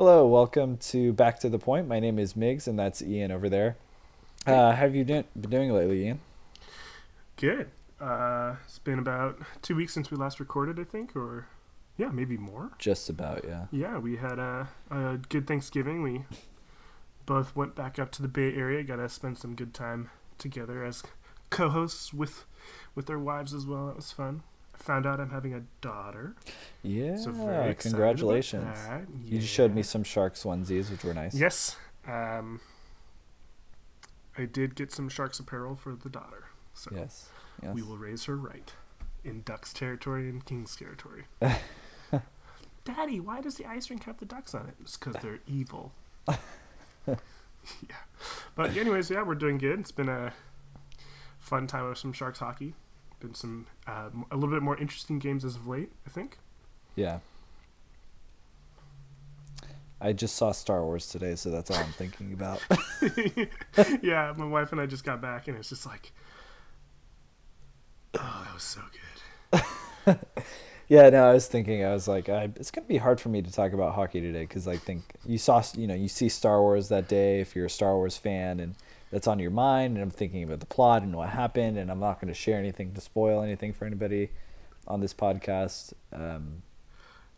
Hello, welcome to Back to the Point. My name is Migs, and that's Ian over there. Uh, how have you do- been doing lately, Ian? Good. Uh, it's been about two weeks since we last recorded, I think, or yeah, maybe more. Just about, yeah. Yeah, we had a, a good Thanksgiving. We both went back up to the Bay Area. Got to spend some good time together as co-hosts with with their wives as well. That was fun. Found out I'm having a daughter. Yeah, So very congratulations. that. You showed me some Sharks onesies, which were nice. Yes. Um, I did get some Sharks apparel for the daughter. So Yes. yes. we will raise her right in Ducks territory and Kings territory. Daddy, why does the ice rink have the ducks on it? It's because they're evil. yeah. But anyways, yeah, we're doing good. It's been a fun time of some Sharks hockey. Been some uh, a little bit more interesting games as of late, I think. Yeah. I just saw Star Wars today, so that's all I'm thinking about. yeah, my wife and I just got back, and it's just like, oh, that was so good. yeah, no, I was thinking, I was like, I, it's gonna be hard for me to talk about hockey today because I think you saw, you know, you see Star Wars that day if you're a Star Wars fan, and that's on your mind, and I'm thinking about the plot and what happened, and I'm not gonna share anything to spoil anything for anybody on this podcast. Um,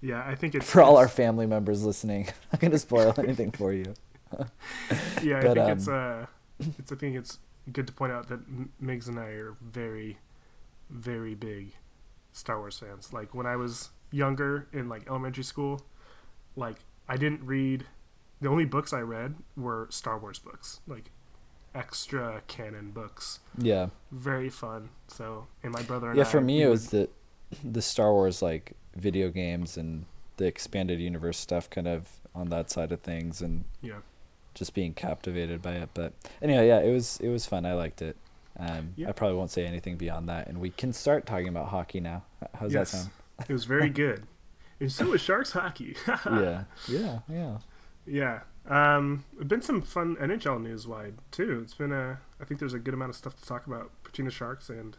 Yeah, I think it's for all our family members listening, I'm not gonna spoil anything for you. Yeah, I But, think it's um, uh, it's I think it's good to point out that Migs and I are very, very big Star Wars fans. Like when I was younger in like elementary school, like I didn't read. The only books I read were Star Wars books, like extra canon books. Yeah. Very fun. So, and my brother and yeah I, for me it was the the star wars like video games and the expanded universe stuff kind of on that side of things and yeah. just being captivated by it but anyway yeah it was it was fun i liked it um Yeah. i probably won't say anything beyond that and we can start talking about hockey now how's Yes. that sound It was very good. And so was Sharks hockey. yeah yeah yeah Yeah. Um, it's been some fun NHL news wide too. It's been a. I think there's a good amount of stuff to talk about between the Sharks and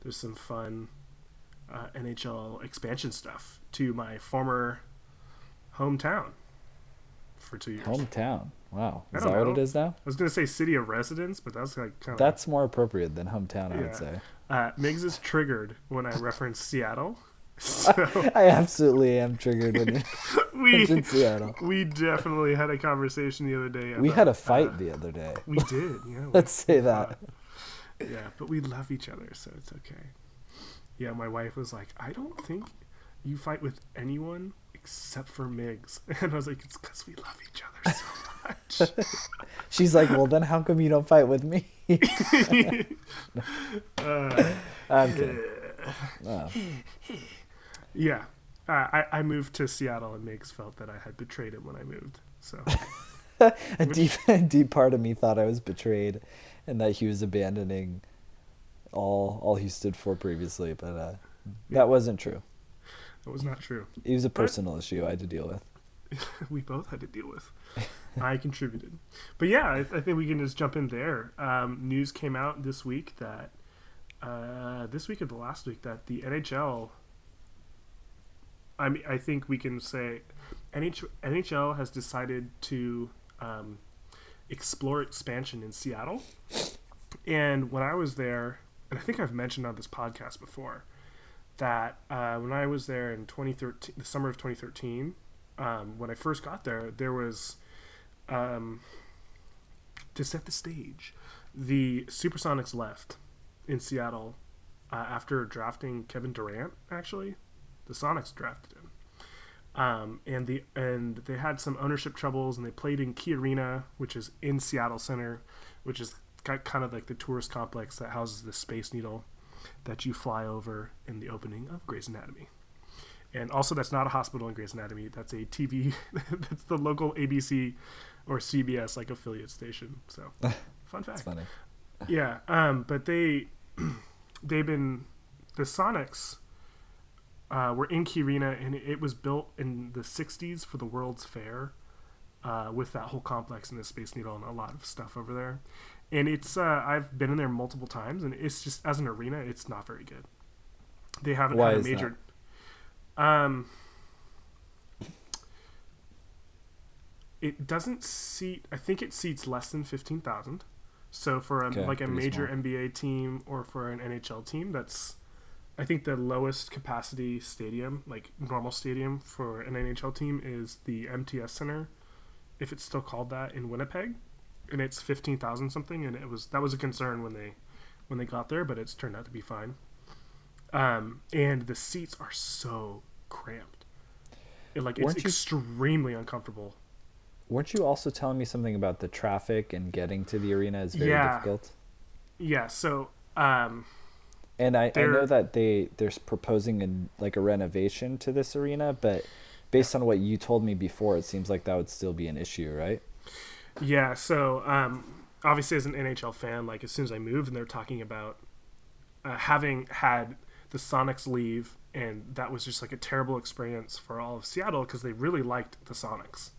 there's some fun uh, NHL expansion stuff to my former hometown for two years. hometown wow is that what it is now I was gonna say city of residence, but that's like kind of that's more appropriate than hometown i would say uh, Migs is triggered when I reference Seattle. So i absolutely am triggered when we mention seattle we definitely had a conversation the other day. we had a fight uh, the other day we did, yeah. let's say that Yeah, but we love each other, so it's okay. Yeah, my wife was like, I don't think you fight with anyone except for Migs. And I was like, it's because we love each other so much. She's like, well, then how come you don't fight with me? uh, I'm kidding. Oh, yeah. Uh, I, I moved to Seattle, and Migs felt that I had betrayed him when I moved. So, a deep, a deep part of me thought I was betrayed, and that he was abandoning all all he stood for previously. But uh, that wasn't true. that was not true. It was a personal issue I had to deal with. we both had to deal with. I contributed. But yeah, I, I think we can just jump in there. Um, news came out this week that, uh, this week or the last week, that the NHL, I mean, I think we can say NH, NHL has decided to um, explore expansion in Seattle. And when I was there, and I think I've mentioned on this podcast before, that uh, when I was there in 2013, the summer of 2013, um, when I first got there, there was um, to set the stage. The Supersonics left in Seattle uh, after drafting Kevin Durant. Actually, the Sonics drafted him, um, and the and they had some ownership troubles, and they played in Key Arena, which is in Seattle Center, which is kind of like the tourist complex that houses the Space Needle that you fly over in the opening of Grey's Anatomy. And also, that's not a hospital in Grey's Anatomy. That's a TV. that's the local ABC or CBS like affiliate station. So, fun fact. funny. Yeah. Um. But they, they've been the Sonics. Uh, were in Key Arena, and it was built in the '60s for the World's Fair, uh, with that whole complex and the Space Needle and a lot of stuff over there. And it's uh, I've been in there multiple times, and it's just as an arena, it's not very good. They haven't Why had a major. Um, it doesn't seat. I think it seats less than fifteen thousand. So for a, Okay, like a major small. NBA team or for an NHL team, that's I think the lowest capacity stadium, like normal stadium for an NHL team, is the MTS Center, if it's still called that in Winnipeg, and it's fifteen thousand something. And it was that was a concern when they when they got there, but it's turned out to be fine. Um, and the seats are so cramped, it, like it's Weren't you- extremely uncomfortable. Weren't you also telling me something about the traffic and getting to the arena is very Yeah. difficult? Yeah, so um, And I, I know that they they're proposing a, like a renovation to this arena, but based on what you told me before, it seems like that would still be an issue, right? Yeah, so um, obviously, as an NHL fan, like as soon as I moved, and they're talking about uh, having had the Sonics leave, and that was just like a terrible experience for all of Seattle because they really liked the Sonics,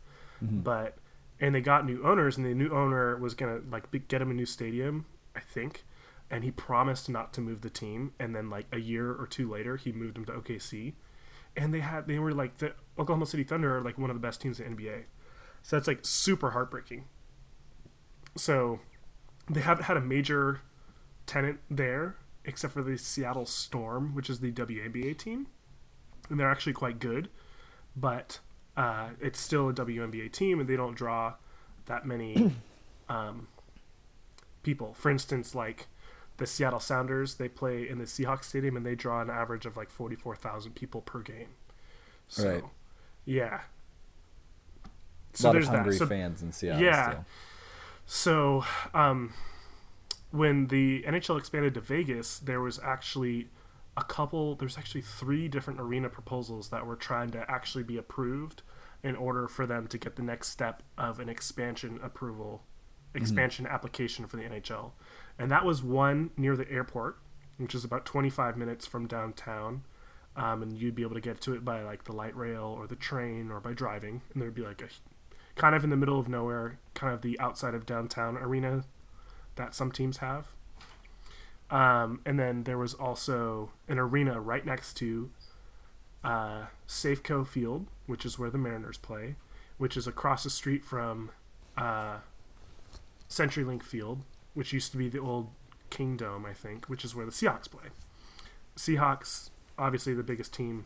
but and they got new owners, and the new owner was gonna like get them a new stadium, I think, and he promised not to move the team, and then like a year or two later, he moved him to OKC, and they had they were like the Oklahoma City Thunder are like one of the best teams in the NBA. So that's like super heartbreaking. So they haven't had a major tenant there except for the Seattle Storm, which is the WNBA team. And they're actually quite good, but uh, it's still a WNBA team and they don't draw that many um, people. For instance, like the Seattle Sounders, they play in the Seahawks Stadium and they draw an average of like 44,000 people per game. So, Right. yeah. a lot of hungry So- fans in Seattle. Yeah. Still. so, um, when the NHL expanded to Vegas, there was actually a couple. There's actually three different arena proposals that were trying to actually be approved in order for them to get the next step of an expansion approval, expansion application for the NHL, and that was one near the airport, which is about 25 minutes from downtown. Um, and you'd be able to get to it by like the light rail or the train or by driving, and there'd be like a kind of in the middle of nowhere, kind of the outside of downtown arena that some teams have. Um, and then there was also an arena right next to uh, Safeco Field, which is where the Mariners play, which is across the street from uh, CenturyLink Field, which used to be the old Kingdome, I think, which is where the Seahawks play. Seahawks, obviously the biggest team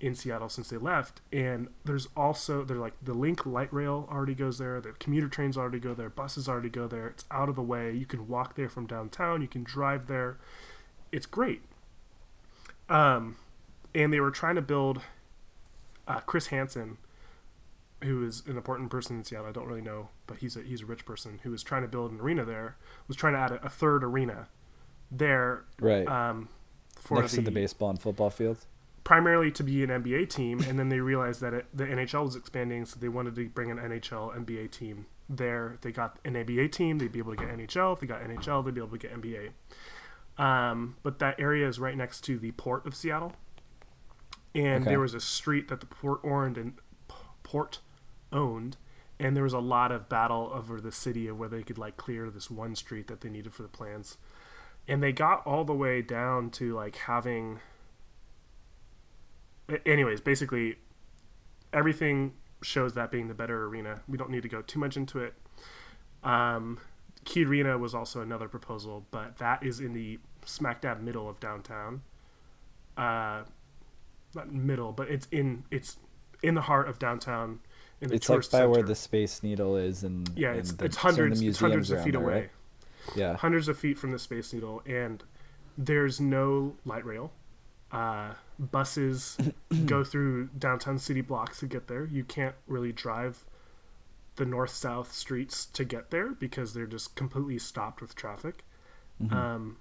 in Seattle since they left. And there's also they're like the Link light rail already goes there. The commuter trains already go there. Buses already go there. It's out of the way. You can walk there from downtown. You can drive there. It's great. Um, and they were trying to build. Uh, Chris Hansen, who is an important person in Seattle, I don't really know, but he's a he's a rich person who was trying to build an arena there. Was trying to add a, a third arena there. Right. Um, for Next to the baseball and football fields. primarily to be an NBA team, and then they realized that it, the NHL was expanding, so they wanted to bring an NHL NBA team there. They got an NBA team, they'd be able to get NHL. If they got NHL, they'd be able to get NBA. Um, but that area is right next to the port of Seattle, and Okay. there was a street that the port owned and port owned, and there was a lot of battle over the city of where they could like clear this one street that they needed for the plans. And they got all the way down to like having anyways, basically, everything shows that being the better arena. We don't need to go too much into it. Um, Key Arena was also another proposal, but that is in the smack dab middle of downtown. Uh, not middle, but it's in it's in the heart of downtown. It's like by where the Space Needle is, and yeah, it's the, it's some of the hundreds it's hundreds of feet there, away right? Yeah. hundreds of feet from the Space Needle, and there's no light rail. Uh, buses go through downtown city blocks to get there. You can't really drive the north south streets to get there because they're just completely stopped with traffic. Um,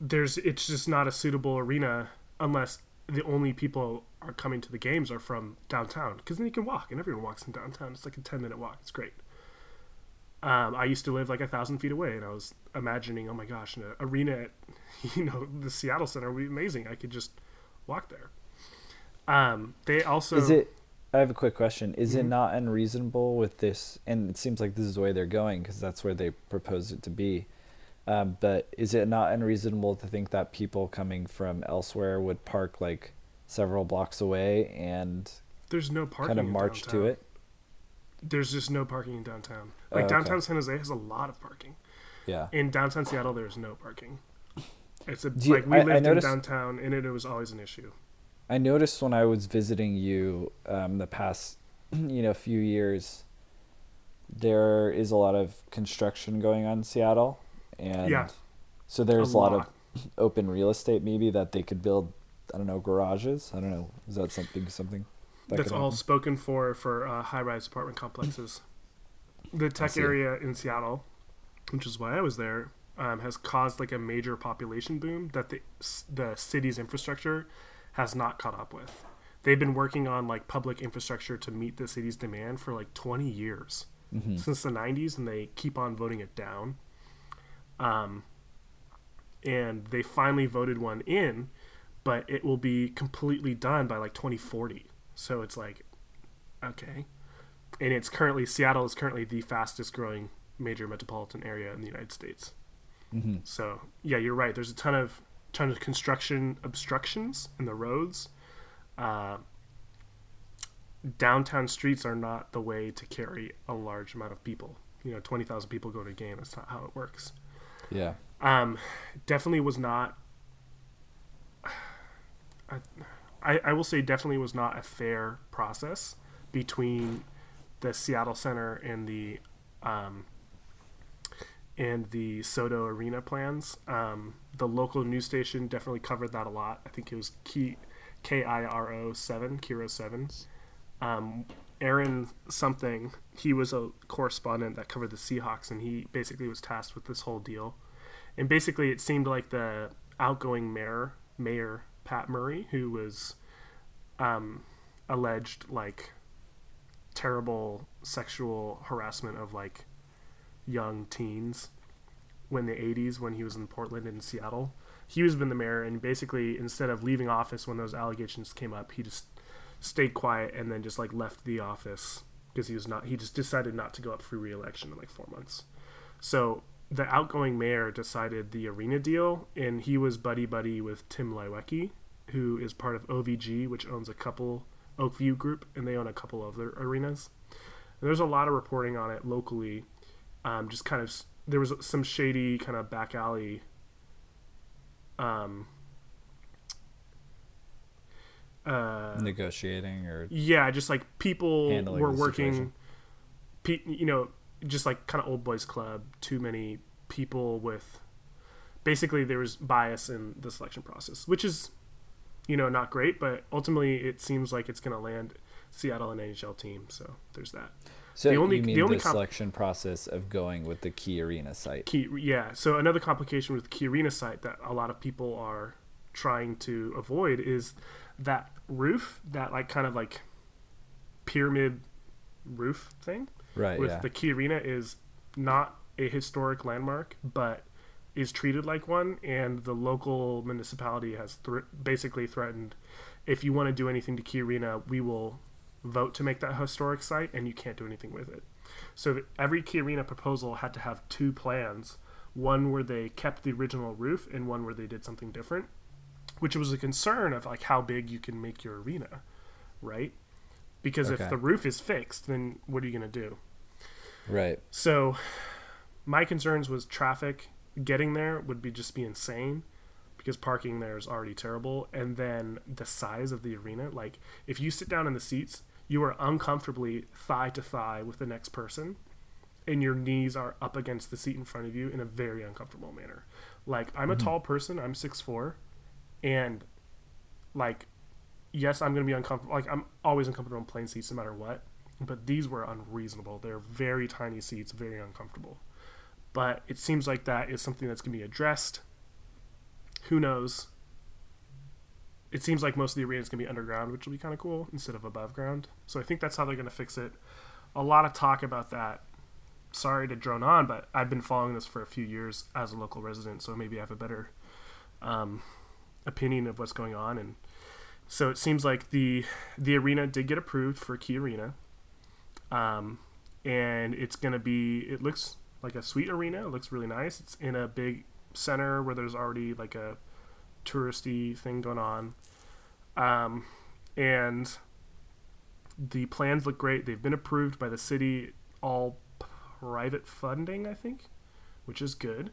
there's it's just not a suitable arena unless the only people are coming to the games are from downtown because then you can walk and everyone walks in downtown. It's like a ten minute walk. It's great. Um, I used to live like a thousand feet away, and I was imagining, oh my gosh, an arena at you know the Seattle Center would be amazing. I could just walk there. Um, they also Is it? I have a quick question. Is it Mhm. not unreasonable with this? And it seems like this is the way they're going because that's where they propose it to be. Um, but is it not unreasonable to think that people coming from elsewhere would park like several blocks away and there's no parking kind of march to it? there's just no parking in downtown. Like Oh, okay. downtown San Jose has a lot of parking. Yeah. In downtown Seattle, there's no parking. It's a you- like we I- I lived in downtown, and it, it was always an issue. I noticed when I was visiting you um, the past, you know, few years, there is a lot of construction going on in Seattle, and Yeah. so there's a lot. lot. of open real estate maybe that they could build. I don't know garages. I don't know. Is that something something? that That's all happen? spoken for for uh, high-rise apartment complexes. The tech area in Seattle, which is why I was there, um, has caused like a major population boom that the the city's infrastructure has not caught up with. They've been working on like public infrastructure to meet the city's demand for like 20 years Mhm. since the 90s, and they keep on voting it down. Um, and they finally voted one in, but it will be completely done by like 2040. So it's like, okay. And it's currently, Seattle is currently the fastest growing major metropolitan area in the United States. Mhm. So yeah, you're right. There's a ton of ton of construction obstructions in the roads. Uh, downtown streets are not the way to carry a large amount of people. You know, twenty thousand people go to a game. That's not how it works. Yeah. Um, definitely was not. I, I will say definitely was not a fair process between the Seattle Center and the um, and the SoDo Arena plans. Um, the local news station definitely covered that a lot. I think it was K K I R O seven Kiro seven. Um, Aaron something. He was a correspondent that covered the Seahawks, and he basically was tasked with this whole deal. And basically, it seemed like the outgoing mayor, Mayor Pat Murray, who was um, alleged like terrible sexual harassment of like young teens when the 80s when he was in Portland and Seattle. He was been the mayor and basically instead of leaving office when those allegations came up, he just stayed quiet and then just like left the office because he was not he just decided not to go up for re-election in like 4 months. So the outgoing mayor decided the arena deal and he was buddy buddy with Tim Leiweke, who is part of OVG which owns a couple Oak View group and they own a couple other arenas. And there's a lot of reporting on it locally um, just kind of there was some shady kind of back alley um uh Negotiating or yeah just like people were working pe- you know just like kind of old boys club too many people with basically there was bias in the selection process which is you know not great but ultimately it seems like it's going to land seattle an nhl team so there's that so The only- you mean the only the comp- selection process of going with the key arena site? Key, yeah. So another complication with the Key Arena site that a lot of people are trying to avoid is that roof, that like kind of like pyramid roof thing. Right. with yeah. the Key Arena is not a historic landmark, but is treated like one, and the local municipality has thr basically threatened, if you want to do anything to Key Arena, we will vote to make that historic site, and you can't do anything with it. So every Key Arena proposal had to have two plans: one where they kept the original roof, and one where they did something different, which was a concern of like how big you can make your arena, right? Because Okay. if the roof is fixed, then what are you going to do? Right. So my concerns was traffic getting there would be just be insane because parking there is already terrible. And then the size of the arena like if you sit down in the seats you are uncomfortably thigh to thigh with the next person and your knees are up against the seat in front of you in a very uncomfortable manner. Like i'm a mm-hmm. tall person i'm 6'4 and like yes i'm going to be uncomfortable like i'm always uncomfortable in plane seats no matter what but these were unreasonable. They're very tiny seats very uncomfortable. But it seems like that is something that's going to be addressed. Who knows? It seems like most of the arena is going to be underground which will be kind of cool instead of above ground. So i think that's how they're going to fix it. A lot of talk about that. Sorry to drone on but i've been following this for a few years as a local resident so maybe i have a better um, opinion of what's going on. And so it seems like the the arena did get approved for key arena um, and it's going to be it looks like a sweet arena it looks really nice it's in a big center where there's already like a touristy thing going on um, and the plans look great. They've been approved by the city, all private funding, I think, which is good.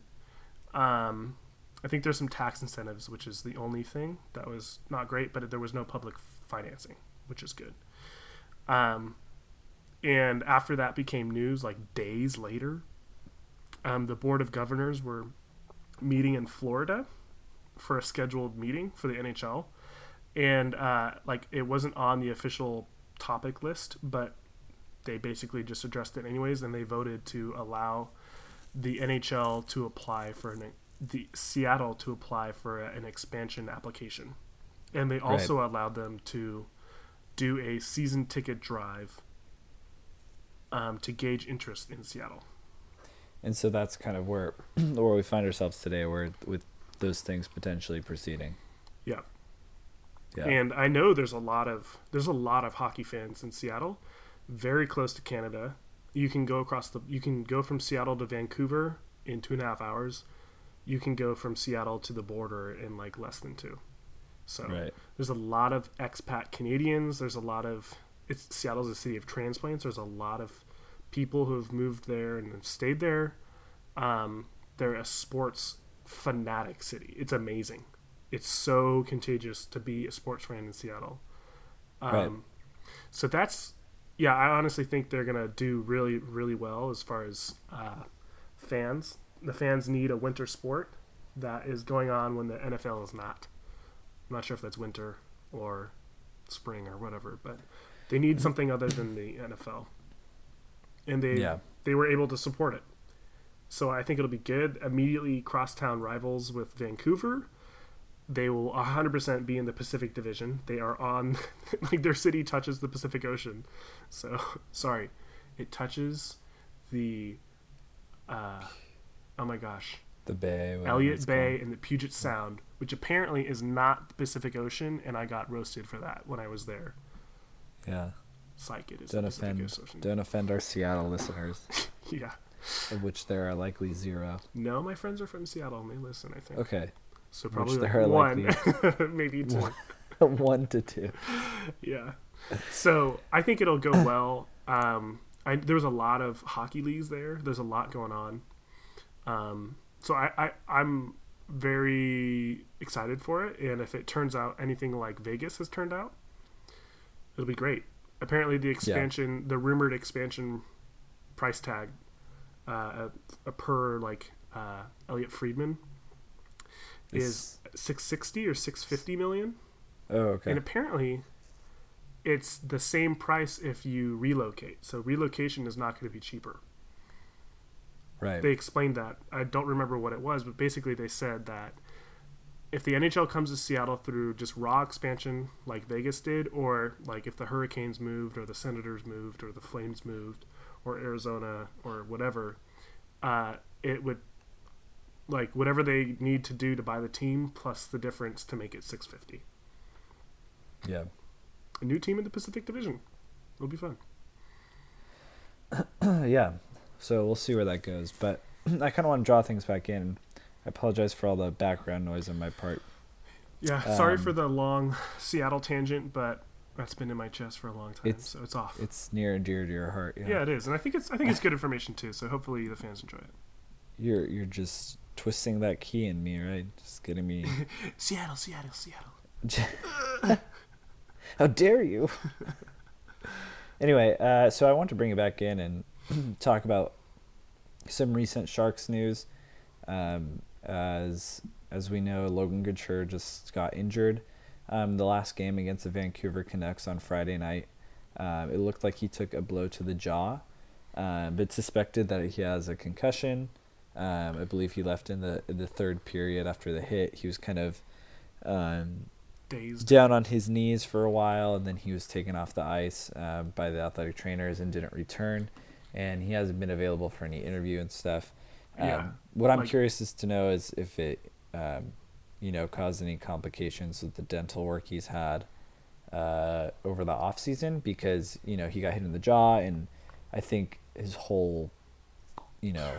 Um, I think there's some tax incentives, which is the only thing that was not great, but there was no public financing, which is good. Um, and after that became news, like days later, um, the board of governors were meeting in Florida for a scheduled meeting for the NHL, and uh, like it wasn't on the official topic list, but they basically just addressed it anyways, and they voted to allow the NHL to apply for an the Seattle to apply for an expansion application, and they also right. allowed them to do a season ticket drive um, to gauge interest in Seattle. And so that's kind of where where we find ourselves today, where with those things potentially proceeding. Yeah. Yeah. And I know there's a lot of there's a lot of hockey fans in Seattle, very close to Canada. You can go across the you can go from Seattle to Vancouver in two and a half hours you can go from Seattle to the border in like less than two. So right. there's a lot of expat Canadians. There's a lot of it's Seattle's a city of transplants. There's a lot of people who have moved there and have stayed there. Um, they're a sports fanatic city. It's amazing. It's so contagious to be a sports fan in Seattle. Um, right. So that's yeah. I honestly think they're gonna do really really well as far as uh, fans the fans need a winter sport that is going on when the NFL is not. I'm not sure if that's winter or spring or whatever, but they need something other than the NFL. And they yeah. they were able to support it. So I think it'll be good. Immediately crosstown rivals with Vancouver. They will 100% be in the Pacific Division. They are on like their city touches the Pacific Ocean. So sorry, it touches the uh, oh my gosh, the Bay, Elliott Bay, called. and the Puget Sound, which apparently is not the Pacific Ocean, and I got roasted for that when I was there. Yeah. Psych, it is don't offend. Don't offend our Seattle listeners. yeah. Of which there are likely zero. No, my friends are from Seattle and they listen, I think. Okay. So probably like one, maybe two. One, one to two. Yeah. So I think it'll go well. Um, I, there was a lot of hockey leagues there. There's a lot going on. Um, so I, I I'm very excited for it, and if it turns out anything like Vegas has turned out, it'll be great. Apparently, the expansion, yeah. the rumored expansion price tag, uh, a, a per like uh, Elliotte Friedman, is six sixty or six fifty million. Oh, okay. And apparently, it's the same price if you relocate. So relocation is not going to be cheaper. Right. They explained that. I don't remember what it was, but basically they said that if the NHL comes to Seattle through just raw expansion like Vegas did, or like if the Hurricanes moved, or the Senators moved, or the Flames moved, or Arizona, or whatever, uh, it would like whatever they need to do to buy the team plus the difference to make it 650. Yeah. A new team in the Pacific Division. It'll be fun. yeah. So we'll see where that goes. But I kind of want to draw things back in. I apologize for all the background noise on my part. Yeah, sorry um, for the long Seattle tangent, but that's been in my chest for a long time, it's, so it's off. It's near and dear to your heart. Yeah. yeah, it is, and I think it's I think it's good information too. So hopefully the fans enjoy it. You're you're just twisting that key in me, right? Just getting me. Seattle, Seattle, Seattle. How dare you? anyway, uh, so I want to bring it back in and talk about some recent Sharks news. Um, as as we know, Logan Couture just got injured. Um, the last game against the Vancouver Canucks on Friday night, um, it looked like he took a blow to the jaw, uh, but suspected that he has a concussion. Um, I believe he left in the in the third period after the hit. He was kind of um, Dazed. down on his knees for a while, and then he was taken off the ice uh, by the athletic trainers and didn't return and he hasn't been available for any interview and stuff. Um, yeah. What I'm like, curious is to know is if it, um, you know, caused any complications with the dental work he's had uh, over the off season because you know he got hit in the jaw and I think his whole, you know,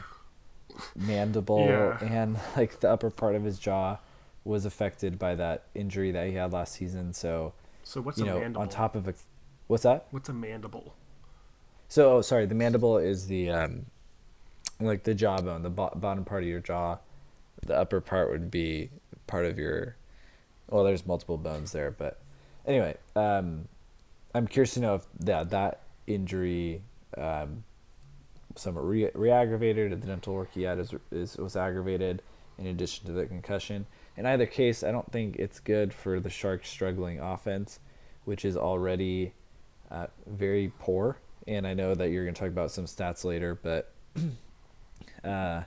mandible yeah. and like the upper part of his jaw was affected by that injury that he had last season. So, so what's you know mandible? on top of a What's that? What's a mandible? So, oh, sorry. The mandible is the um, like the jawbone, the bo- bottom part of your jaw. The upper part would be part of your. Well, there's multiple bones there, but anyway, um, I'm curious to know if that that injury, um, somewhat re- re-aggravated, or the dental work he had is, is was aggravated in addition to the concussion. In either case, I don't think it's good for the Sharks' struggling offense, which is already uh, very poor. And I know that you're going to talk about some stats later, but uh,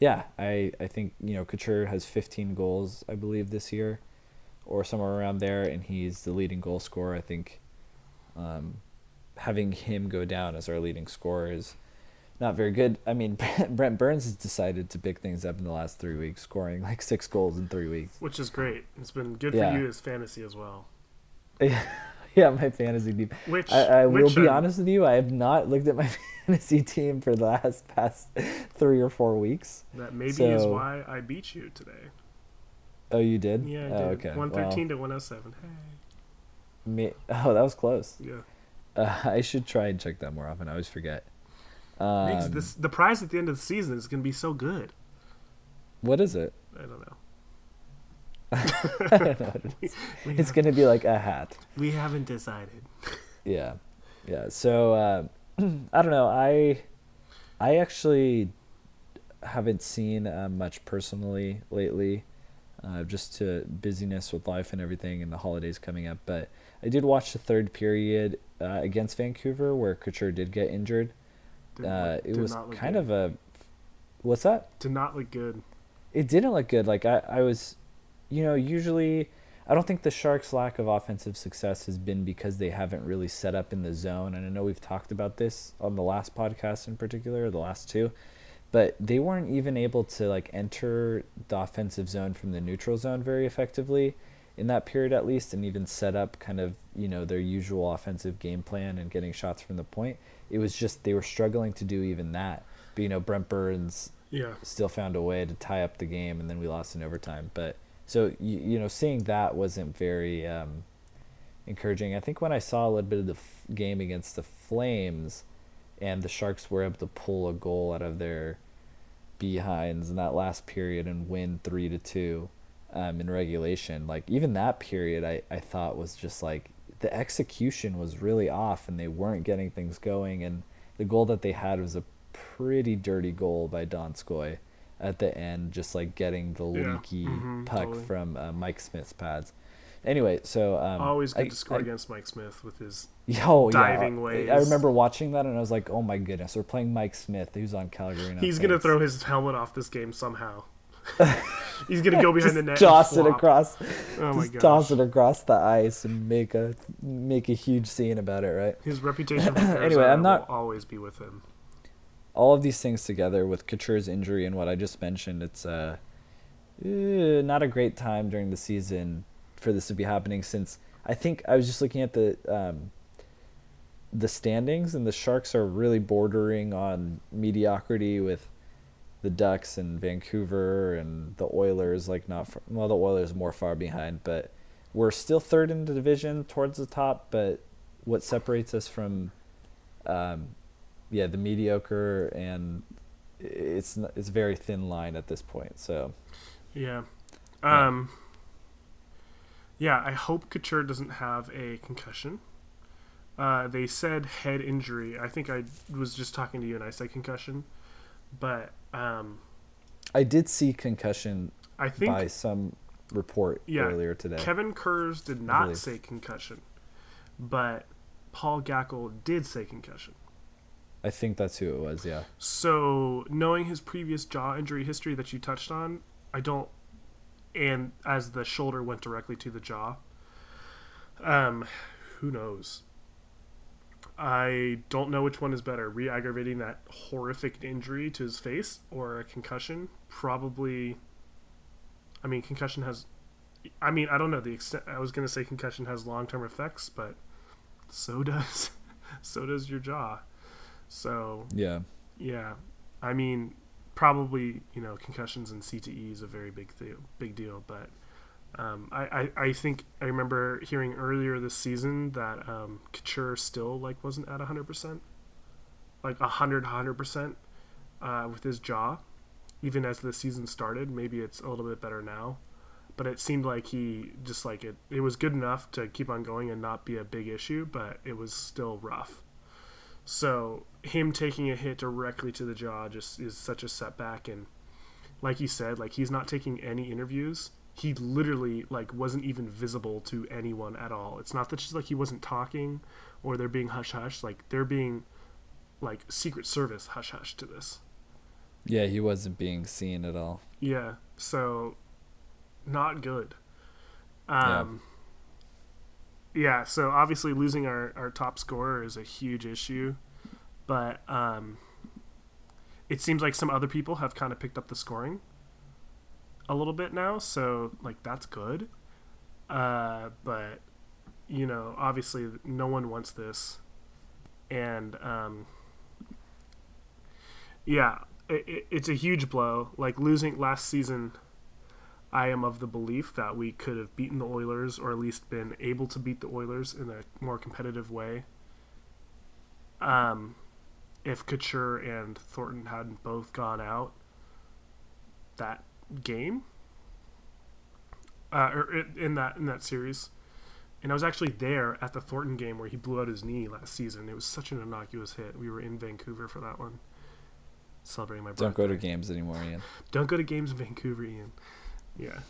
yeah, I, I think, you know, Couture has 15 goals, I believe, this year, or somewhere around there, and he's the leading goal scorer. I think um, having him go down as our leading scorer is not very good. I mean, Brent Burns has decided to pick things up in the last three weeks, scoring like six goals in three weeks. Which is great. It's been good Yeah. for you as fantasy as well. yeah, my fantasy team. Which I, I will be um, honest with you. I have not looked at my fantasy team for the last past three or four weeks. That maybe is why I beat you today. Oh, you did? Yeah, I oh, did. okay. One Well, to one oh seven. Hey. me, oh, that was close. Yeah. Uh, I should try and check that more often. I always forget. Makes Um, this the prize at the end of the season is gonna be so good. what is it? I don't know. I don't know. It is. It's gonna be like a hat. we haven't decided. Yeah, yeah. So uh, I don't know. I I actually haven't seen uh, much personally lately, uh, just to busyness with life and everything, and the holidays coming up. But I did watch the third period uh, against Vancouver, where Couture did get injured. Did Uh, it did was not look kind good. of a what's that? did not look good. it didn't look good. Like I, I was, you know, usually I don't think the Sharks' lack of offensive success has been because they haven't really set up in the zone. And I know we've talked about this on the last podcast in particular, the last two, but they weren't even able to like enter the offensive zone from the neutral zone very effectively in that period at least and even set up kind of you know their usual offensive game plan and getting shots from the point it was just they were struggling to do even that but you know brent burns Yeah. still found a way to tie up the game, and then we lost in overtime. But so you, you know, seeing that wasn't very um, encouraging. I think when I saw a little bit of the f- game against the Flames, and the Sharks were able to pull a goal out of their behinds in that last period and win three to two um, in regulation. Like even that period, I I thought was just like the execution was really off, and they weren't getting things going. And the goal that they had was a pretty dirty goal by Donskoy at the end, just like getting the Yeah. leaky Mhm, puck totally. from uh, Mike Smith's pads. Anyway, so um, Always good I- to score I- against Mike Smith with his Oh, diving yeah. ways. I remember watching that and I was like, "Oh my goodness, we're playing Mike Smith, who's on Calgary." now, He's gonna throw his helmet off this game somehow. He's gonna go behind the net. and toss it across. Oh my just gosh. toss it across the ice and make a make a huge scene about it, right? His reputation Anyway, I'm not- will always be with him. All of these things together with Couture's injury and what I just mentioned, it's uh, eh, not a great time during the season for this to be happening. Since I think I was just looking at the um, the standings, and the Sharks are really bordering on mediocrity with the Ducks and Vancouver and the Oilers. Like not far, well, the Oilers more far behind, but we're still third in the division towards the top. But what separates us from um, yeah, the mediocre and it's it's a very thin line at this point. So Yeah. Yeah. Um. Yeah, I hope Couture doesn't have a concussion. Uh, they said head injury. I think I was just talking to you and I said concussion, but um, I did see concussion I think by some report Yeah, earlier today. Kevin Kurz did not say concussion, but Paul Gackle did say concussion. I think that's who it was. Yeah. So, knowing his previous jaw injury history that you touched on, I don't. And as the shoulder went directly to the jaw, um, who knows? I don't know which one is better: re-aggravating that horrific injury to his face or a concussion. Probably. I mean, concussion has. I mean, I don't know the extent. I was gonna say concussion has long-term effects, but so does so does your jaw. So Yeah. yeah, I mean, probably you know concussions and CTE is a very big deal, big deal. But Um, I, I, I think I remember hearing earlier this season that um, Couture still like wasn't at hundred percent, like hundred hundred percent, uh, with his jaw, even as the season started. Maybe it's a little bit better now, but it seemed like he just like it. It was good enough to keep on going and not be a big issue, but it was still rough. So him taking a hit directly to the jaw just is such a setback, and like you said, like he's not taking any interviews he literally like wasn't even visible to anyone at all. It's not that just like he wasn't talking or they're being hush hush. Like they're being like Secret Service hush hush to this. Yeah, he wasn't being seen at all. Yeah, so not good. Um, yeah. Yeah, so obviously losing our, our top scorer is a huge issue, but um, it seems like some other people have kind of picked up the scoring a little bit now, so like that's good. Uh, but you know, obviously, no one wants this, and um, yeah, it, it, it's a huge blow. Like losing last season, I am of the belief that we could have beaten the Oilers, or at least been able to beat the Oilers in a more competitive way. Um, if Couture and Thornton hadn't both gone out, that game, uh, or in that in that series. And I was actually there at the Thornton game where he blew out his knee last season. It was such an innocuous hit. We were in Vancouver for that one, celebrating my birthday. Don't go to games anymore, Ian. Don't go to games in Vancouver, Ian. Yeah.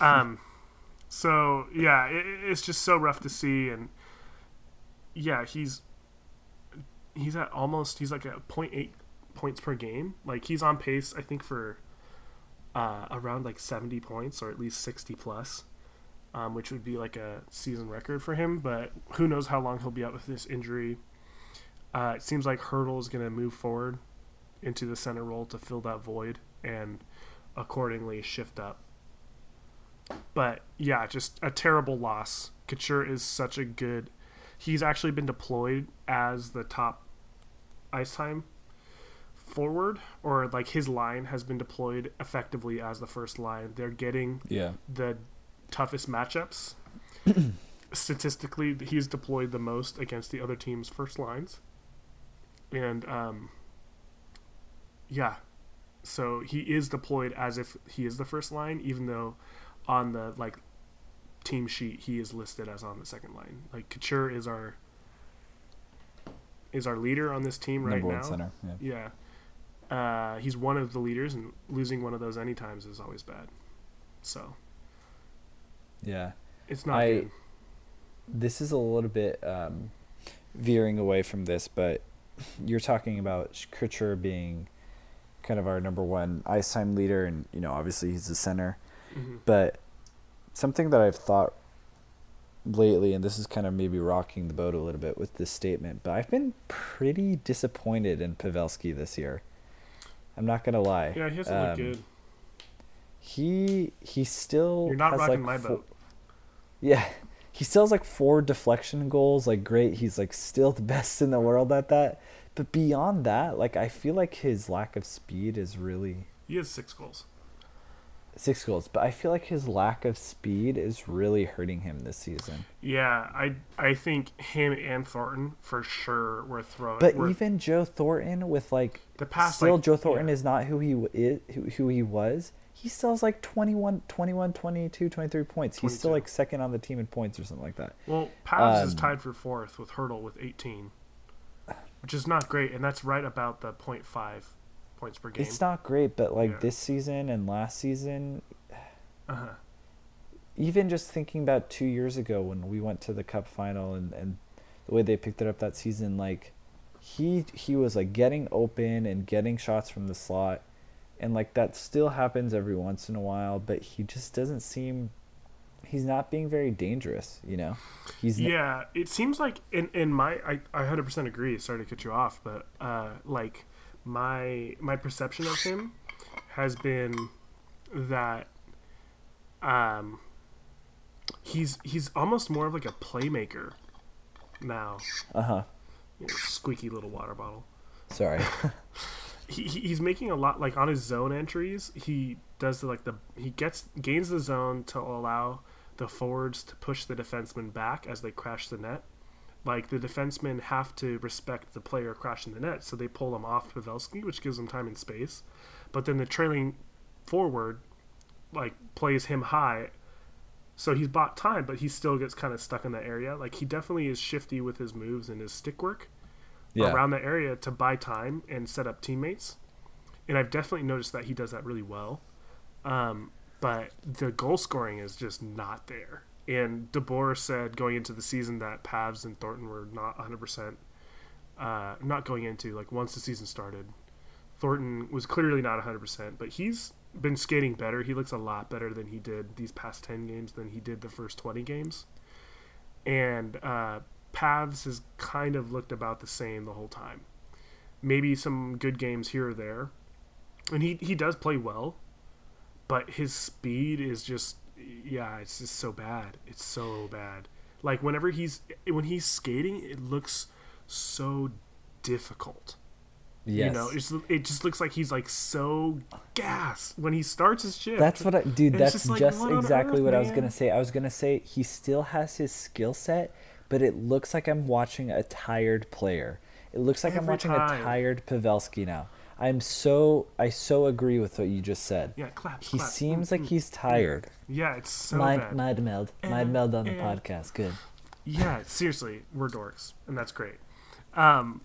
Um. So yeah, it, it's just so rough to see, and yeah, he's he's at almost he's like at 0.8 points per game. Like he's on pace, I think, for uh, around like 70 points or at least 60 plus, um, which would be like a season record for him. But who knows how long he'll be out with this injury. Uh, it seems like Hertl is going to move forward into the center role to fill that void and accordingly shift up. But yeah, just a terrible loss. Couture is such a good. He's actually been deployed as the top ice time forward or like his line has been deployed effectively as the first line. They're getting yeah the toughest matchups. Statistically, he's deployed the most against the other team's first lines. And um yeah. So he is deployed as if he is the first line even though on the like team sheet he is listed as on the second line. Like Couture is our is our leader on this team right Number now. Center, yeah. yeah uh, he's one of the leaders, and losing one of those any times is always bad. So, yeah, it's not I, good. This is a little bit um, veering away from this, but you're talking about Couture being kind of our number one ice time leader, and you know, obviously he's the center. Mm-hmm. But something that I've thought lately, and this is kind of maybe rocking the boat a little bit with this statement, but I've been pretty disappointed in Pavelski this year. I'm not gonna lie. Yeah, he hasn't um, looked good. He he still. You're not rocking like my four, boat. Yeah, he still has like four deflection goals. Like great, he's like still the best in the world at that. But beyond that, like I feel like his lack of speed is really. He has six goals six goals, but I feel like his lack of speed is really hurting him this season. Yeah, I I think him and Thornton for sure were throwing. But were, even Joe Thornton with like the past, still like, Joe Thornton yeah. is not who he is, who, who he was. He still has like 21, 21, 22, 23 points. 22. He's still like second on the team in points or something like that. Well, Pavs um, is tied for fourth with Hertl with 18, which is not great, and that's right about the 0.5 points per game. It's not great, but like Yeah. this season and last season, Uh-huh. even just thinking about two years ago when we went to the cup final and, and the way they picked it up that season, like he he was like getting open and getting shots from the slot, and like that still happens every once in a while, but he just doesn't seem. He's not being very dangerous, you know. He's Yeah, it seems like in in my I I hundred percent agree. Sorry to cut you off, but uh, like my my perception of him has been that um he's he's almost more of like a playmaker now. uh huh. You know, squeaky little water bottle. Sorry. he, he's making a lot like on his zone entries. He does the, like the he gets gains the zone to allow the forwards to push the defenseman back as they crash the net. Like the defensemen have to respect the player crashing the net, so they pull him off Pavelski, which gives him time and space. But then the trailing forward like plays him high so he's bought time, but he still gets kind of stuck in that area. Like he definitely is shifty with his moves and his stick work yeah. around the area to buy time and set up teammates. And I've definitely noticed that he does that really well. Um, but the goal scoring is just not there. And DeBoer said going into the season that Pavs and Thornton were not 100%, uh, not going into, like once the season started. Thornton was clearly not 100%, but he's been skating better. He looks a lot better than he did these past 10 games than he did the first 20 games. And uh, Pavs has kind of looked about the same the whole time. Maybe some good games here or there. And he, he does play well, but his speed is just, yeah, it's just so bad. It's so bad. Like whenever he's, when he's skating, it looks so difficult Yes. You know, just, it just looks like he's like so gassed when he starts his shift. That's what I, dude. That's just, like, just what exactly earth, what man? I was gonna say. I was gonna say he still has his skill set, but it looks like I'm watching a tired player. It looks like Every I'm watching time. a tired Pavelski now. I'm so I so agree with what you just said. Yeah, claps. He claps. seems like he's tired. Yeah, it's so mind, bad. Mind meld, mind meld on the podcast. Good. Yeah, seriously, we're dorks, and that's great. Um,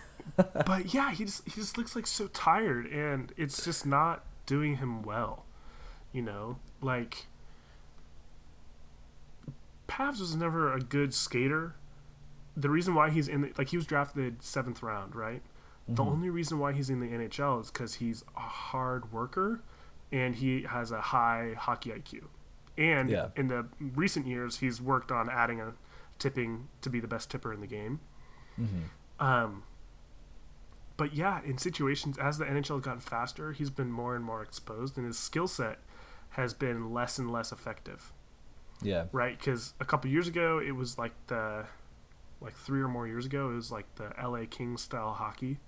but yeah, he just he just looks like so tired, and it's just not doing him well. You know, like Pavs was never a good skater. The reason why he's in the like he was drafted seventh round, right? Mm-hmm. The only reason why he's in the NHL is because he's a hard worker and he has a high hockey IQ. And yeah. in the recent years, he's worked on adding a tipping to be the best tipper in the game. Mm-hmm. Um, but yeah, in situations as the NHL has gotten faster, he's been more and more exposed, and his skill set has been less and less effective. Yeah. Right, because a couple years ago, it was like the, like three or more years ago, it was like the LA Kings style hockey,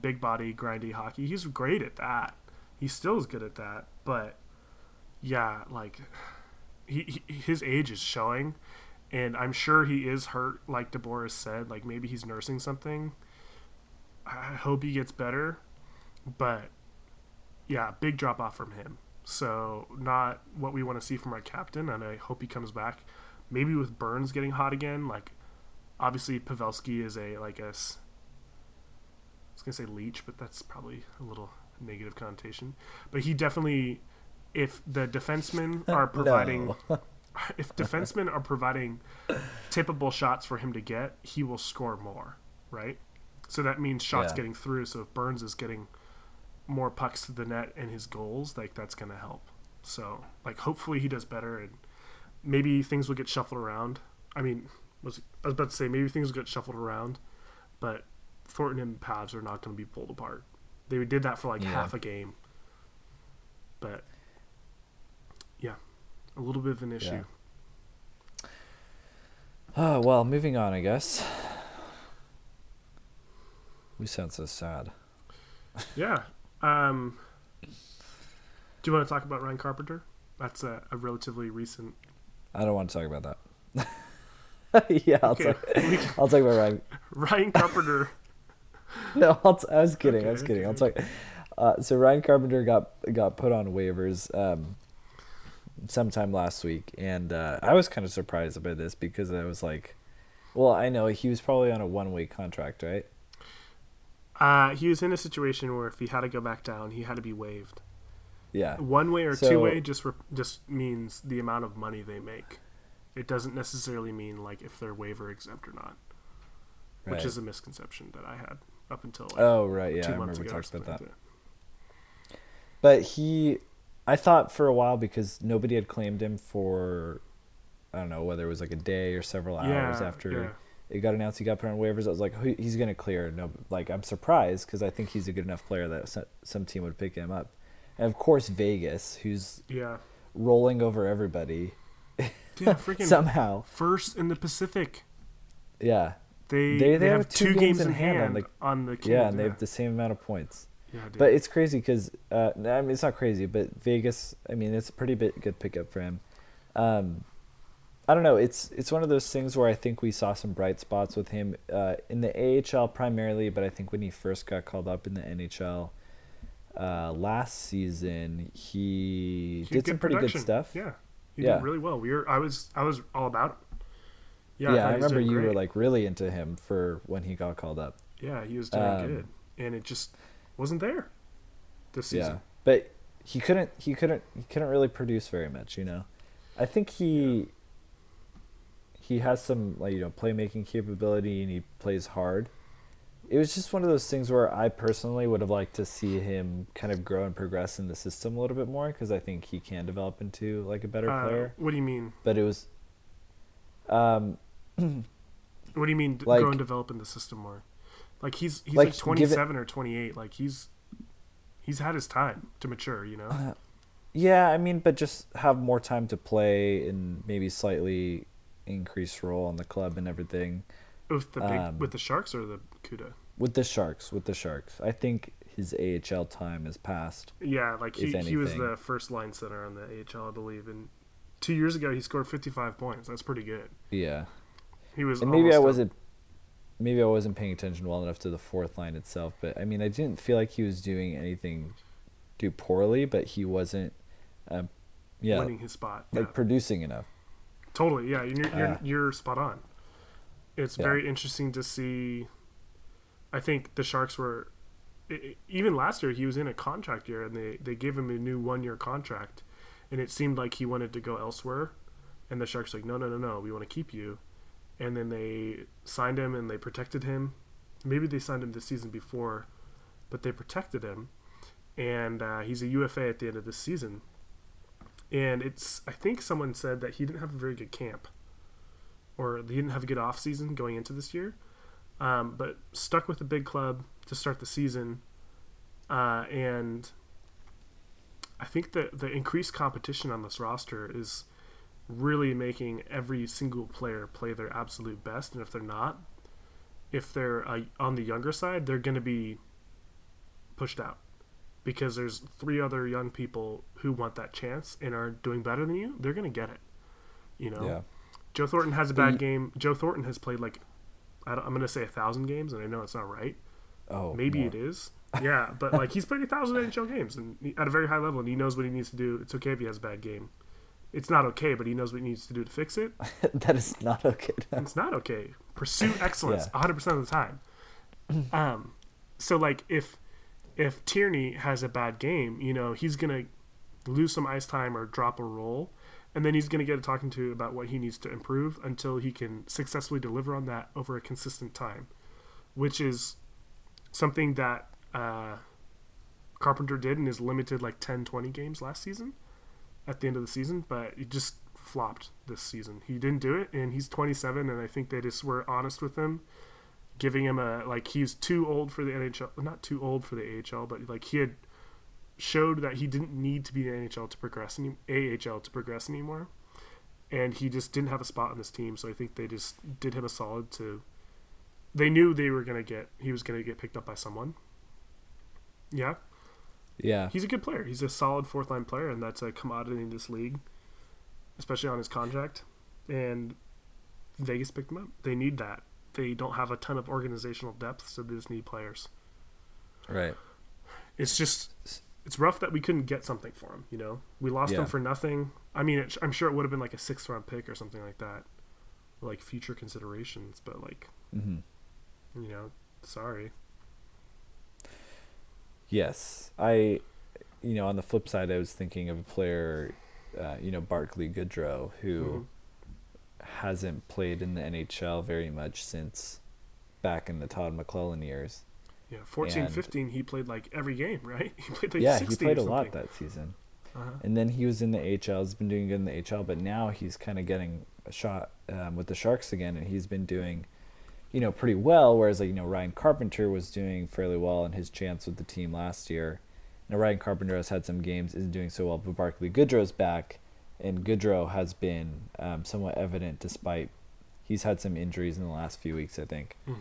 big body, grindy hockey. He's great at that. He still is good at that, but yeah, like he, he his age is showing, and I'm sure he is hurt. Like DeBoer said, like maybe he's nursing something I hope he gets better, but yeah, big drop off from him. So not what we want to see from our captain, and I hope he comes back. Maybe with Burns getting hot again, like obviously Pavelski is a like a gonna say leech, but that's probably a little negative connotation. But he definitely, if the defensemen are providing, if defensemen are providing tippable shots for him to get, he will score more, right? So that means shots yeah. getting through. So if Burns is getting more pucks to the net and his goals, like that's going to help. So like hopefully he does better and maybe things will get shuffled around. I mean, was I was about to say maybe things will get shuffled around, but Thornton and Pavs are not going to be pulled apart. They did that for like yeah. half a game, but yeah, a little bit of an issue. Yeah. Oh well, moving on, I guess. We sound so sad. yeah. Um, do you want to talk about Ryan Carpenter? That's a, a relatively recent. I don't want to talk about that. yeah, I'll, okay. talk, I'll talk about Ryan. Ryan Carpenter. no, I'll t- i was kidding. Okay, I was kidding. Okay. I'll talk. Uh, so Ryan Carpenter got got put on waivers um, sometime last week, and uh, I was kind of surprised by this because I was like, well, I know he was probably on a one way contract, right? Uh, he was in a situation where if he had to go back down, he had to be waived. Yeah. One way or so, two way just re- just means the amount of money they make. It doesn't necessarily mean like if they're waiver exempt or not, right. which is a misconception that I had up until like, oh right yeah I remember we talked about that. Like that. But he, I thought for a while because nobody had claimed him for, I don't know whether it was like a day or several hours yeah, after. Yeah it got announced he got put on waivers. I was like, he's going to clear. No, like I'm surprised because I think he's a good enough player that some team would pick him up. And of course, Vegas, who's yeah rolling over everybody. Dude, freaking somehow first in the Pacific. Yeah, they they, they, they have, have, two, games, games in hand, hand on, the, on the Kings, yeah, and yeah. they have the same amount of points. Yeah, dude. But it's crazy because uh, I mean it's not crazy, but Vegas. I mean it's a pretty bit good pickup for him. Um, I don't know. It's it's one of those things where I think we saw some bright spots with him uh, in the AHL primarily, but I think when he first got called up in the NHL uh, last season, he, He did some pretty production. good stuff. Yeah, he Yeah. did really well. We were, I was, I was all about it. Yeah, Yeah, thought I remember you were like really into him for when he got called up. yeah, he was doing um, good, and it just wasn't there this season. Yeah, but he couldn't. He couldn't. He couldn't really produce very much. You know, I think he he has some like you know playmaking capability and he plays hard. It was just one of those things where I personally would have liked to see him kind of grow and progress in the system a little bit more because I think he can develop into like a better Uh, player. what do you mean? But it was, um, What do you mean Like- grow and develop in the system more? Like he's he's like, Like, give it- 27 or 28. Like he's he's had his time to mature. You know. yeah, I mean, but just have more time to play and maybe slightly increase role on the club and everything. With the big, Um, with the Sharks or the Cuda? With the Sharks, with the Sharks, I think his AHL time is past. Yeah, like he, he was the first line center on the AHL, I believe, and two years ago he scored 55 points. That's pretty good. Yeah, He was and maybe I wasn't, maybe I wasn't paying attention well enough to the fourth line itself. But I mean, I didn't feel like he was doing anything too poorly, but he wasn't, um, yeah, winning his spot. like yeah. producing enough. Totally, yeah. You're you're, Yeah. you're spot on. It's Yeah. very interesting to see. I think the Sharks were, even last year he was in a contract year, and they they gave him a new one year contract, and it seemed like he wanted to go elsewhere, and the Sharks like no no no no we want to keep you, and then they signed him and they protected him. Maybe they signed him the season before, but they protected him, and uh, he's a UFA at the end of this season. And it's I think someone said that he didn't have a very good camp, or he didn't have a good off season going into this year, um, but stuck with the big club to start the season, uh, and I think that the increased competition on this roster is really making every single player play their absolute best, and if they're not, if they're uh, on the younger side, they're going to be pushed out because there's three other young people who want that chance and are doing better than you, they're going to get it. You know, Yeah, Joe Thornton has a bad game. Joe Thornton has played like, I don't, I'm going to say a thousand games, and I know it's not right. oh, Maybe more. it is. Yeah, but like he's played a thousand NHL games and at a very high level, and he knows what he needs to do. It's okay if he has a bad game. It's not okay, but he knows what he needs to do to fix it. that is not okay. It's not okay. Pursue excellence Yeah. 100% of the time. Um, so like if if Tierney has a bad game, you know, he's going to lose some ice time or drop a role and then he's going to get a talking to about what he needs to improve until he can successfully deliver on that over a consistent time, which is something that uh, Carpenter did in his limited like 10 20 games last season at the end of the season, but he just flopped this season. He didn't do it, and he's 27, and I think they just were honest with him, giving him a like he's too old for the NHL, not too old for the AHL, but like he had showed that he didn't need to be in the NHL to progress any AHL to progress anymore, and he just didn't have a spot on this team. So I think they just did him a solid to. They knew they were gonna get he was gonna get picked up by someone. Yeah, Yeah, he's a good player. He's a solid fourth line player, and that's a commodity in this league, especially on his contract. And Vegas picked him up. They need that. They don't have a ton of organizational depth, so they just need players. right. It's just it's rough that we couldn't get something for him. You know, we lost Yeah. him for nothing. I mean, it, I'm sure it would have been like a sixth round pick or something like that, like future considerations. But like, hmm you know, sorry. Yes, I, you know, on the flip side, I was thinking of a player, uh, you know, Barclay Goodrow, who Mhm. hasn't played in the NHL very much since back in the Todd McLellan years. Yeah, 14, And- 15, he played like every game, right? He played like yeah, 60 he played a lot that season, Uh-huh. and then he was in the HL. He's been doing good in the HL, but now he's kind of getting a shot um, with the Sharks again, and he's been doing, you know, pretty well. Whereas like you know Ryan Carpenter was doing fairly well in his chance with the team last year. Now Ryan Carpenter has had some games, isn't doing so well, but Barclay Goodrow's back, and Goodrow has been um, somewhat evident despite he's had some injuries in the last few weeks, I think. Mhm.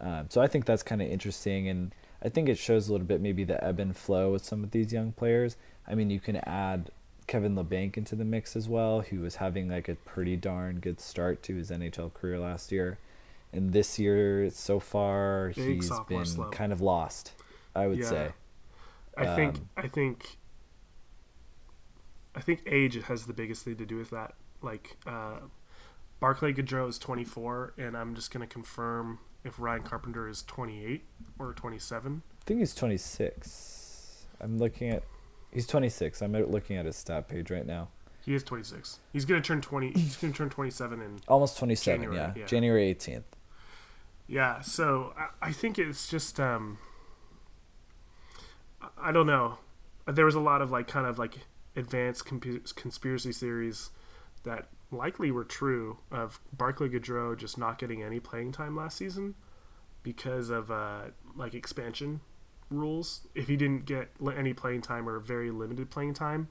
Um, so I think that's kind of interesting, and I think it shows a little bit maybe the ebb and flow with some of these young players. I mean, you can add Kevin Labanc into the mix as well, who was having like a pretty darn good start to his NHL career last year. And this year so far, Big he's been slump. kind of lost, I would Yeah. say. I think Um, I think I think age has the biggest thing to do with that. Like uh, Barclay Goodrow is 24, and I'm just going to confirm if Ryan Carpenter is 28 or 27. I think he's 26. I'm looking at. He's 26. I'm looking at his stat page right now. He is 26. He's going to turn 20. He's going to turn 27 in Almost 27, January, yeah. yeah. January 18th. Yeah, so I, I think it's just um I- don't know. There was a lot of like kind of like advanced compu- conspiracy theories that likely were true of Barclay Goodrow just not getting any playing time last season because of uh like expansion rules. If he didn't get any playing time or very limited playing time,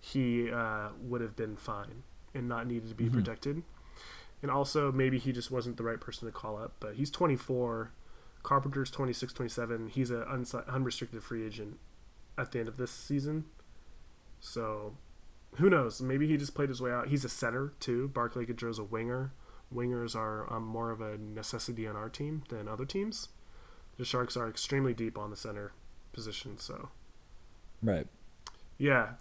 he uh, would have been fine and not needed to be Mhm. protected. And also, maybe he just wasn't the right person to call up. But he's 24. Carpenter's 26, 27. He's an unsi- unrestricted free agent at the end of this season. So, who knows? Maybe he just played his way out. He's a center, too. Barclay Goodrow's a winger. Wingers are um, more of a necessity on our team than other teams. The Sharks are extremely deep on the center position. So, Right. yeah,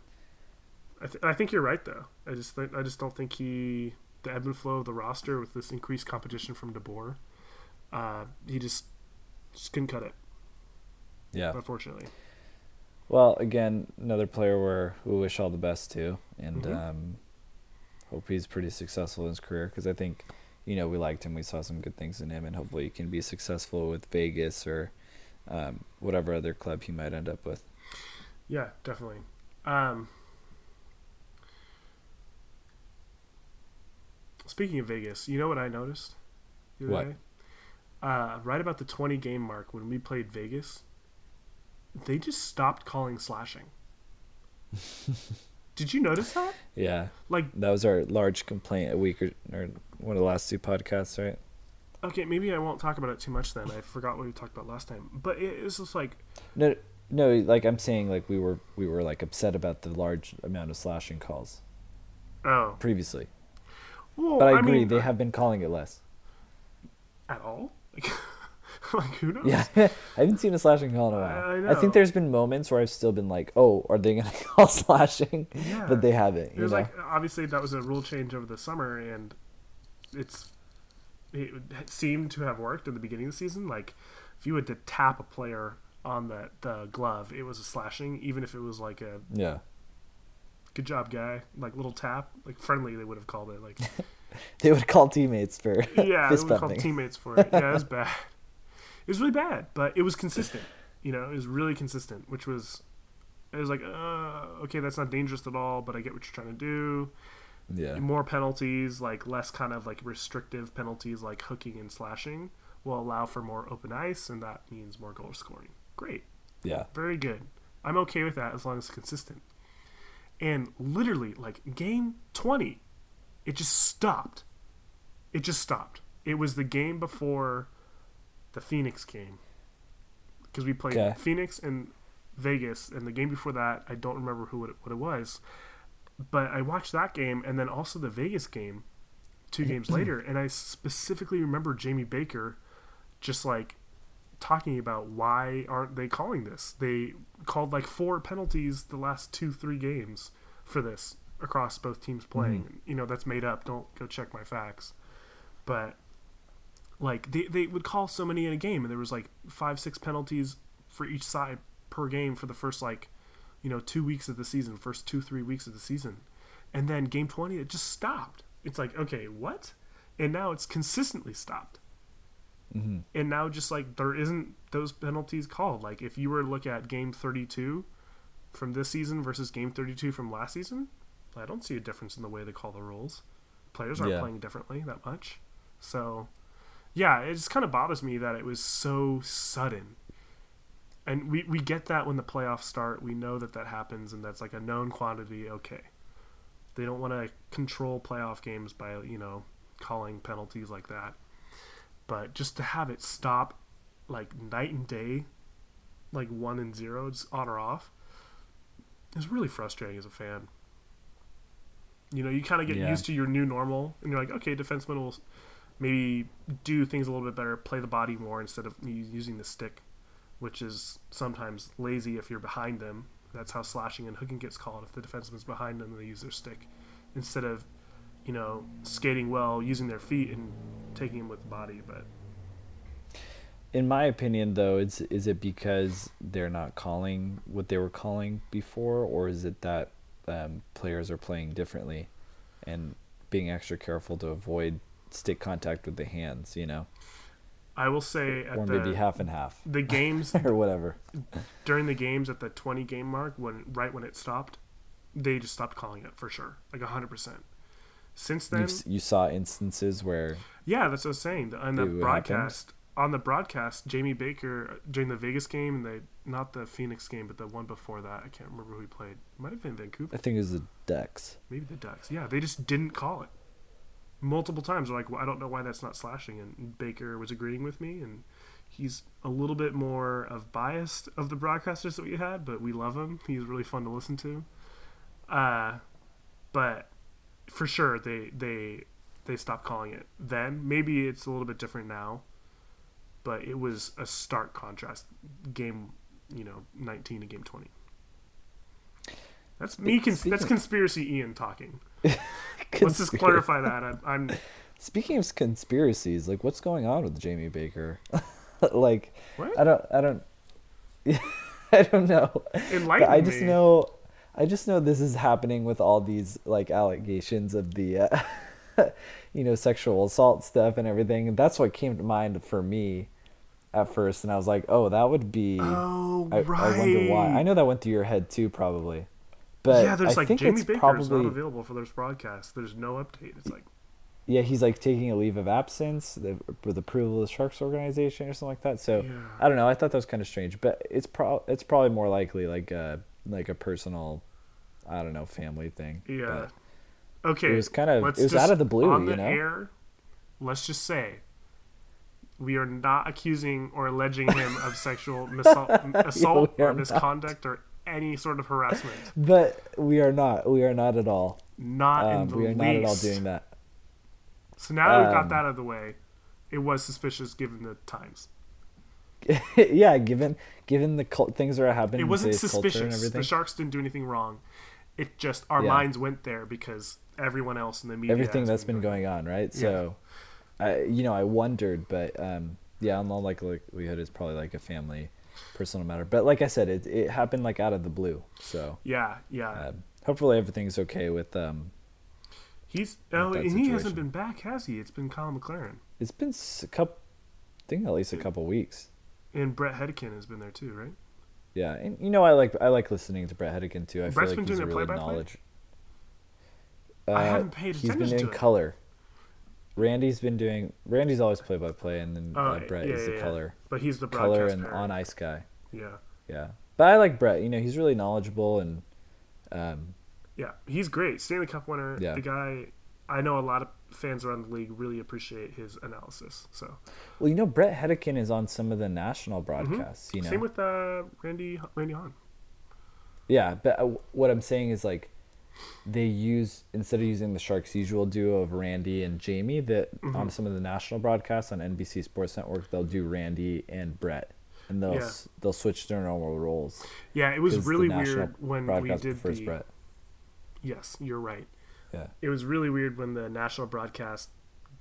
I, th- I think you're right though. I just think I just don't think he the ebb and flow of the roster with this increased competition from DeBoer, uh, he just just couldn't cut it. Yeah. Unfortunately, Well, again, another player where we wish all the best to, and Mhm. um, hope he's pretty successful in his career. Because I think, you know, we liked him. We saw some good things in him, and hopefully he can be successful with Vegas or um, whatever other club he might end up with. yeah, definitely. Um, speaking of Vegas, you know what I noticed? The What? day? Uh, right about the 20 game mark when we played Vegas, they just stopped calling slashing. Did you notice that? Yeah, Like, that was our large complaint a week or, or one of the last two podcasts, right? okay, maybe I won't talk about it too much then. I forgot what we talked about last time. But it, it's just like, No, no, like I'm saying, like we were we were like upset about the large amount of slashing calls oh. previously, Well, but I agree mean, they have been calling it less. At all? Like, like who knows? Yeah, I haven't seen a slashing call in a while. I I, think there's been moments where I've still been like, "Oh, are they gonna call slashing?" Yeah. But they haven't. It was know? like obviously that was a rule change over the summer, and it's it seemed to have worked in the beginning of the season. Like if you had to tap a player on the the glove, it was a slashing, even if it was like a yeah, good job guy, like little tap, like friendly. They would have called it like they would call teammates for yeah, they would call teammates for it. Yeah, it was bad. It was really bad, but it was consistent. You know, it was really consistent, which was it was like uh, okay, that's not dangerous at all, but I get what you're trying to do. yeah, more penalties, like less kind of like restrictive penalties like hooking and slashing, will allow for more open ice, and that means more goal scoring. Great, yeah, very good. I'm okay with that as long as it's consistent. And literally, like game 20, it just stopped. It just stopped. It was the game before the Phoenix game because we played Okay. Phoenix and Vegas, and the game before that, I don't remember who it, what it was, but I watched that game and then also the Vegas game two games later, and I specifically remember Jamie Baker just like talking about why aren't they calling this? They called like four penalties the last two three games for this across both teams playing. Mm-hmm. You know that's made up. Don't go check my facts, but like they they would call so many in a game, and there was like five six penalties for each side per game for the first like you know two weeks of the season, first two three weeks of the season, and then game twenty it just stopped. It's like okay what, and now it's consistently stopped hmm and now just like there isn't those penalties called. Like if you were to look at game 32 from this season versus game 32 from last season i don't see a difference in the way they call the rules. Players aren't Yeah. playing differently that much. So yeah it just kind of bothers me that it was so sudden. And we, we get that when the playoffs start. We know that that happens and that's like a known quantity. Okay. They don't want to control playoff games by you know calling penalties like that but just to have it stop like night and day like one and zero, just on or off, is really frustrating as a fan. You know, you kind of get Yeah. used to your new normal, and you're like, okay, defensemen will maybe do things a little bit better, play the body more instead of using the stick, which is sometimes lazy if you're behind them. That's how slashing and hooking gets called. If the defenseman's behind them, and they use their stick instead of, you know, skating well, using their feet and taking them with the body. But In my opinion, though, it's is it because they're not calling what they were calling before, or is it that um, players are playing differently and being extra careful to avoid stick contact with the hands? You know, I will say at or the maybe half and half, the games or whatever. during the games at the 20 game mark when right when it stopped they just stopped calling it for sure like 100% since then You've, you saw instances where yeah that's what i was saying. On the It happened? broadcast on the broadcast jamie baker uh, during the vegas game and the not the phoenix game but the one before that i can't remember who he played. It might have been vancouver. I think it was the Ducks. maybe the ducks. Yeah they just didn't call it. Multiple times They're like well, i don't know why that's not slashing and baker was agreeing with me and he's a little bit more of biased of the broadcasters that we had but we love him. He's really fun to listen to. Uh but for sure they they they stopped calling it then maybe it's a little bit different now but it was a stark contrast game you know 19 to game 20 that's me cons- that's conspiracy ian talking let's just clarify that I'm, I'm Speaking of conspiracies, like what's going on with Jamie Baker? like, What? I don't, I don't, I don't know. Enlighten I just me. know, I just know this is happening with all these like allegations of the, uh, you know, sexual assault stuff and everything. And that's what came to mind for me at first. And I was like, oh, that would be. oh I, right I wonder why. I know that went through your head too, probably. But yeah there's I like think jamie it's baker probably is not available for this broadcast there's no update it's like yeah, he's like taking a leave of absence the, with approval of the Sharks organization or something like that. So Yeah. I don't know. I thought that was kind of strange, but it's pro it's probably more likely like a like a personal, I don't know, family thing. Yeah. But Okay. it was kind of- it was just- out of the blue, On you know? air, let's just say we are not accusing or alleging him of sexual misal- assault are or not. misconduct or any sort of harassment. but we are not. We are not at all. Not in Um, the we are least. not at all doing that. So now that we've got Um, that out of the way, it was suspicious given the times. yeah, given given the cult things that are happening, It wasn't today's culture and suspicious. The Sharks didn't do anything wrong. It just our Yeah. minds went there because everyone else in the media everything that's been going on, right? Yeah. So, I you know I wondered, but um, yeah, in all likelihood, it's probably like a family, personal matter. But like I said, it it happened like out of the blue. So Yeah, yeah. um, hopefully everything's okay with um. He's oh, and he hasn't been back, has he? It's been Colin McLaren It's been a couple, I think at least a couple weeks. And Bret Hedican has been there too, right? Yeah, and you know I like I like listening to Bret Hedican too. I Brett's feel been like he's doing a really? I Uh, haven't paid attention. He's been it. color. Randy's been doing. Randy's always play by play, and then Oh, uh, Brett yeah, is yeah, the yeah. color, But he's the color and on ice guy. Yeah, Yeah, but I like Brett. You know, he's really knowledgeable and, um, yeah, he's great. Stanley Cup winner. Yeah. The guy. I know a lot of fans around the league really appreciate his analysis. So well, you know, Bret Hedican is on some of the national broadcasts. You know, Mm-hmm. same with uh, Randy Randy Hahn. yeah, but uh, what I'm saying is like, they use instead of using the Sharks' usual duo of Randy and Jamie, that Mm-hmm. on some of the national broadcasts on NBC Sports Network, they'll do Randy and Brett, and they'll Yeah. s they'll switch their normal roles. Yeah, it was really weird when we did the. Brett. Yes, you're right. Yeah. It was really weird when the national broadcast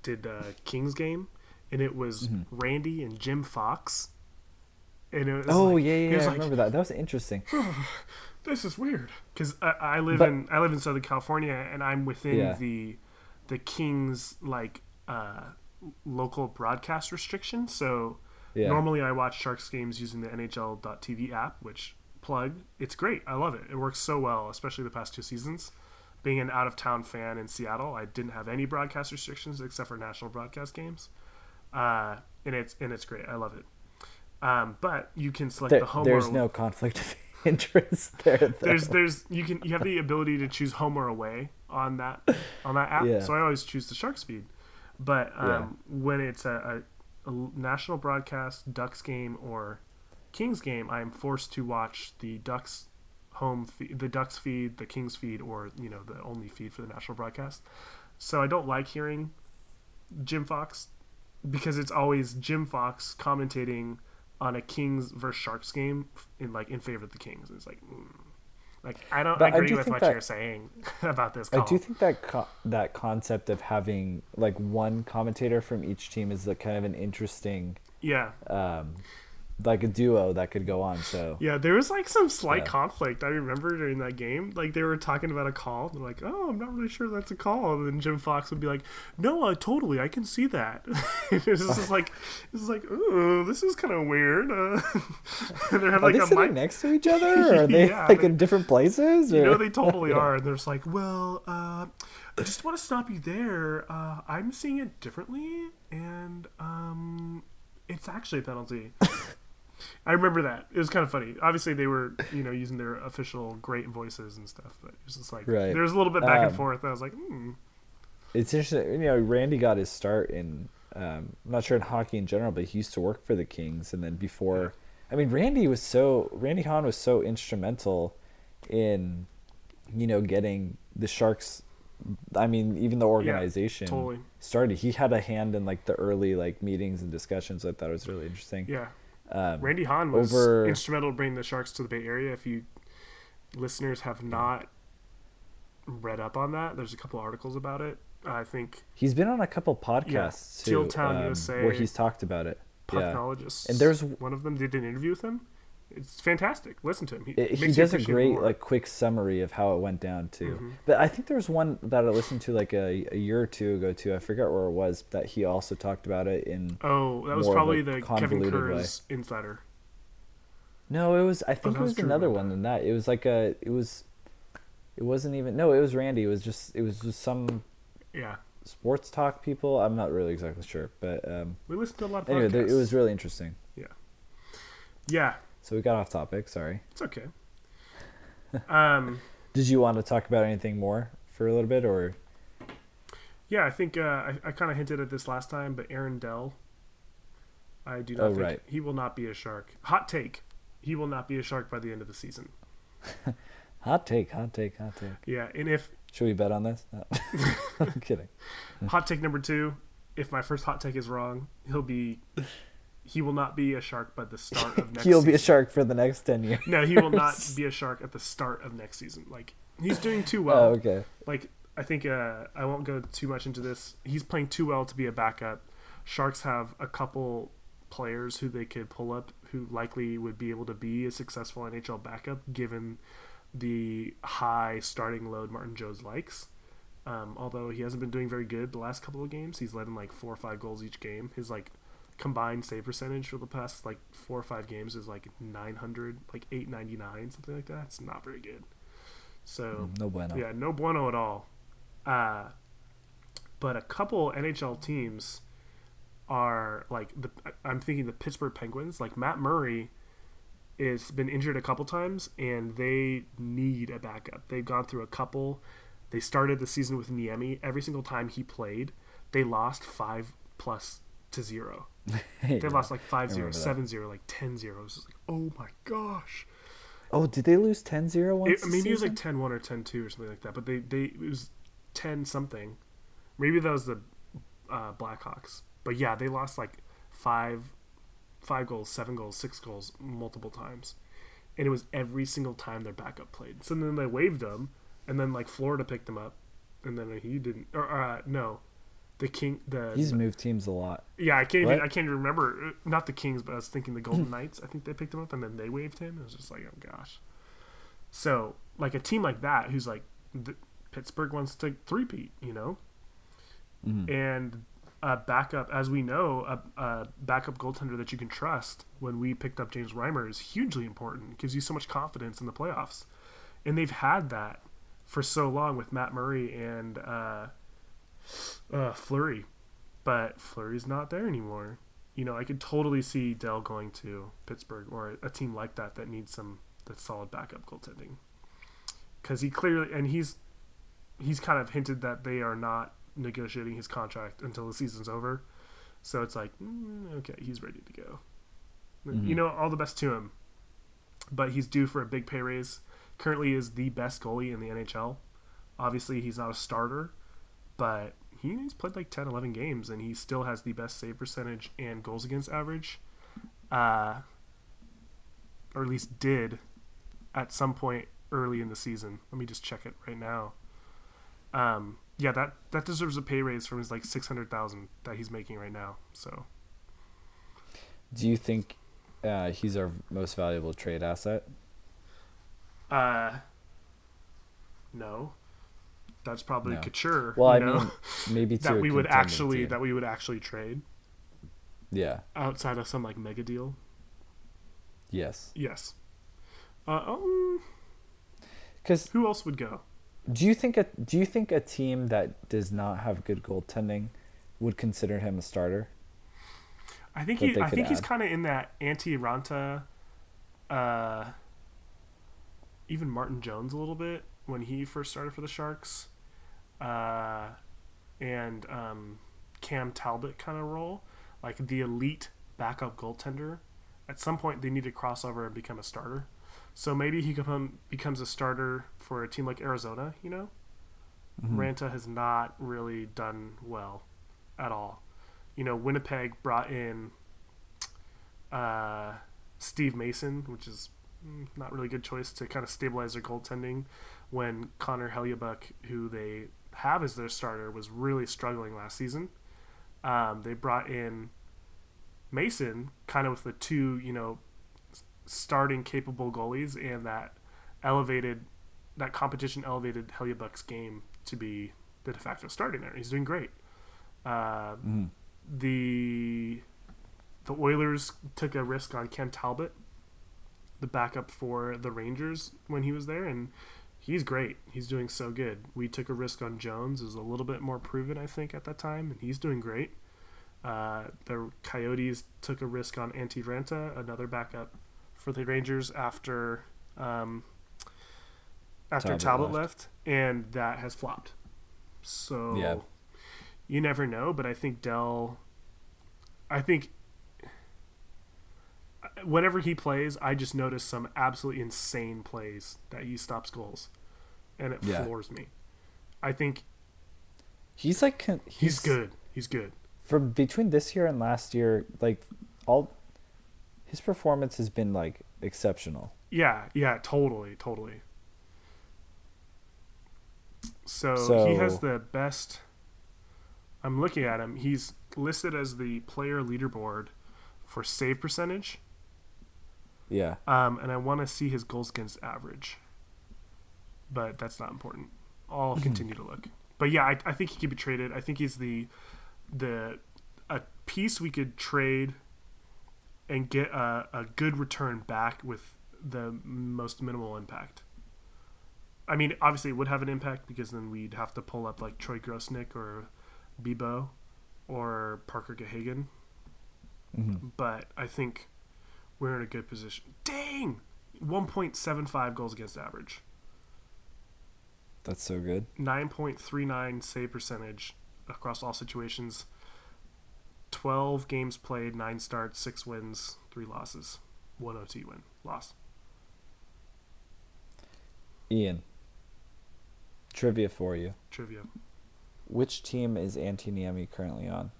did uh, Kings game, and it was Mm-hmm. Randy and Jim Fox. And it was Oh like- yeah, yeah, I like, remember that. That was interesting. this is weird because I, I live But- in I live in Southern California and I'm within Yeah. the the Kings like uh, local broadcast restriction. So Yeah. normally I watch Sharks games using the NHL.tv app, which plug it's great. I love it. It works so well, especially the past two seasons. Being an out of town fan in Seattle, I didn't have any broadcast restrictions except for national broadcast games, uh, and it's and it's great. I love it. Um, but you can select There- the home there's no conflict of interest there. Though. there's there's you can you have the ability to choose home or away on that on that app. Yeah. So I always choose the Sharks feed. But um, when it's a, a, a national broadcast Ducks game or Kings game, I am forced to watch the Ducks home feed, the Ducks feed, the Kings feed, or you know the only feed for the national broadcast. So I don't like hearing Jim Fox because it's always Jim Fox commentating on a Kings versus Sharks game in like in favor of the Kings. It's like, mm. like I don't But I agree do with what that- you're saying about this. I do think that co- that concept of having like one commentator from each team is like kind of an interesting, yeah, um, like a duo that could go on. So Yeah, there was like some slight Yeah. conflict. I remember during that game, like they were talking about a call. They're like, "Oh, I'm not really sure that's a call." And then Jim Fox would be like, "No, uh, totally, I can see that." it's just like, it's like, "Oh, this is kind of weird." Uh, and they have are like they a sitting mic. next to each other, or are they Yeah, like they- in different places? Or? You know, they totally are. And they're just like, "Well, uh, I just want to stop you there. Uh, I'm seeing it differently, and um, it's actually a penalty." I remember that. It was kind of funny. Obviously, they were, you know, using their official great voices and stuff, but it was just like Right. there was a little bit back and Um, forth. I was like, hmm. It's interesting. You know, Randy got his start in. Um, I'm not sure in hockey in general, but he used to work for the Kings, and then before, I mean, Randy was so Randy Hahn was so instrumental in, you know, getting the Sharks. I mean, even the organization totally. started. He had a hand in like the early like meetings and discussions. I thought it was really interesting. Yeah, Um, Randy Hahn was over- instrumental in bringing the Sharks to the Bay Area. If you listeners have not read up on that, there's a couple articles about it. I think he's been on a couple podcasts too, Town um, USA. where he's talked about it. Yeah. And there's- one of them did an interview with him. It's fantastic. Listen to him. He, It- he does a great like quick summary of how it went down too. Mhm. But I think there was one that I listened to like a, a year or two ago too. I forget where it was that he also talked about it in. Oh, that was more of a probably the Kevin convoluted way. Kurz insider. No, it was. I think that it was was another one than that. It was like a. It was. It wasn't even. No, it was Randy. It was just. It was just some Yeah, sports talk people. I'm not really exactly sure, but um, we listened to a lot of anyway, podcasts. it was really interesting. Yeah. Yeah, So we got off topic. Sorry. it's okay. um, Did you want to talk about anything more for a little bit, or yeah, I think uh, I, I kind of hinted at this last time, but Aaron Dell, I do not Oh, think right. he will not be a shark. Hot take: he will not be a shark by the end of the season. hot take? Hot take. Hot take. Yeah, and if Should we bet on this? No. I'm kidding. hot take number two, if my first hot take is wrong, he'll be. He will not be a shark by the start of next. He'll be a shark for the next ten years. No, he will not be a shark at the start of next season. Like he's doing too well. Oh, okay. Like I think uh, I won't go too much into this. He's playing too well to be a backup. Sharks have a couple players who they could pull up who likely would be able to be a successful NHL backup given the high starting load Martin Jones likes. Um, although he hasn't been doing very good the last couple of games, he's led in like four or five goals each game. His like combined save percentage for the past like four or five games is like 900, like 899, something like that. It's not very good. So No bueno. yeah, no bueno at all. Uh, but a couple NHL teams are like the. I'm thinking the Pittsburgh Penguins. Like Matt Murray is been injured a couple times, and they need a backup. They've gone through a couple. They started the season with Niemi. Every single time he played, they lost five plus to zero. They lost like 5 0, 7 0, like 10 0. It was like, oh my gosh. Oh, did they lose 10-0 once? It, maybe it was like 10 1 or 10 2 or something like that, but they, they it was 10 something. Maybe that was the uh, Blackhawks. But yeah, they lost like five five goals, seven goals, six goals multiple times. And it was every single time their backup played. So then they waived them, and then like Florida picked them up, and then he didn't. Or uh, no, the King. The He's moved teams a lot. yeah, I can't even. I can't even remember. Uh, Not the Kings, but I was thinking the Golden Knights. I think they picked him up, and then they waived him. It was just like, oh gosh. So, like a team like that, who's like, the, Pittsburgh wants to three-peat, you know, Mhm. and a backup, as we know, a, a backup goaltender that you can trust. When we picked up James Reimer, is hugely important. It gives you so much confidence in the playoffs, and they've had that for so long with Matt Murray and uh, uh, Fleury but Fleury's not there anymore. You know, I could totally see Dell going to Pittsburgh or a team like that that needs some that solid backup goaltending. Because he clearly and he's he's kind of hinted that they are not negotiating his contract until the season's over. So it's like, mm, okay, he's ready to go. You know, all the best to him. But he's due for a big pay raise. Currently is the best goalie in the NHL. Obviously, he's not a starter, but he's played like 10, 11 games, and he still has the best save percentage and goals against average. Uh, or at least did at some point early in the season. Let me just check it right now. Um, yeah, that that deserves a pay raise from his like six hundred thousand that he's making right now. So Do you think uh, he's our most valuable trade asset? Uh, no, that's probably No. Couture. Well, I know, mean, maybe that we would actually team. that we would actually trade Yeah. outside of some like mega deal. Yes. Yes. Uh, um, Because who else would go? do you think a do you think a team that does not have good goaltending would consider him a starter? I think he. I think he's kind of in that Antti Raanta, uh, even Martin Jones a little bit when he first started for the Sharks, uh, and um, Cam Talbot kind of role, like the elite backup goaltender. At some point, they need to cross over and become a starter. So maybe he become, becomes a starter for a team like Arizona. You know, Mm-hmm. Raanta has not really done well at all. You know, Winnipeg brought in uh, Steve Mason, which is mm, not really a good choice to kind of stabilize their goaltending when Connor Hellebuyck, who they have as their starter, was really struggling last season. Um, they brought in Mason, kind of with the two, you know, starting capable goalies, and that elevated that competition elevated Hellebuyck's game to be the de facto starting there. He's doing great. Uh, Mhm. the the Oilers took a risk on Cam Talbot, the backup for the Rangers when he was there, and he's great. He's doing so good. We took a risk on Jones, is a little bit more proven, I think, at that time, and he's doing great. Uh, the Coyotes took a risk on Antti Raanta, another backup for the Rangers after um, after Talbot left. left. and that has flopped. So Yeah. you never know, but I think Dell. I think whenever he plays, I just notice some absolutely insane plays that he stops goals, and it Yeah. floors me. I think He's like con- he's, good. He's good. from between this year and last year. Like all, his performance has been like exceptional. Yeah, yeah, totally, totally. So, So- he has the best. I'm looking at him. He's listed as the player leaderboard for save percentage, Yeah. um, and I want to see his goals against average. But that's not important. I'll continue to look. But yeah, I, I think he could be traded. I think he's the the a piece we could trade and get a, a good return back with the most minimal impact. I mean, obviously, it would have an impact because then we'd have to pull up like Troy Grosenick or Bibeau or Parker Gahagen. Mhm. But I think we're in a good position. Dang! 1.75 goals against average, That's so good. 9.39 save percentage across all situations, 12 games played, 9 starts, 6 wins, 3 losses, 1 OT win, loss. Ian. Trivia for you. Trivia. Which team is Antti Niemi currently on?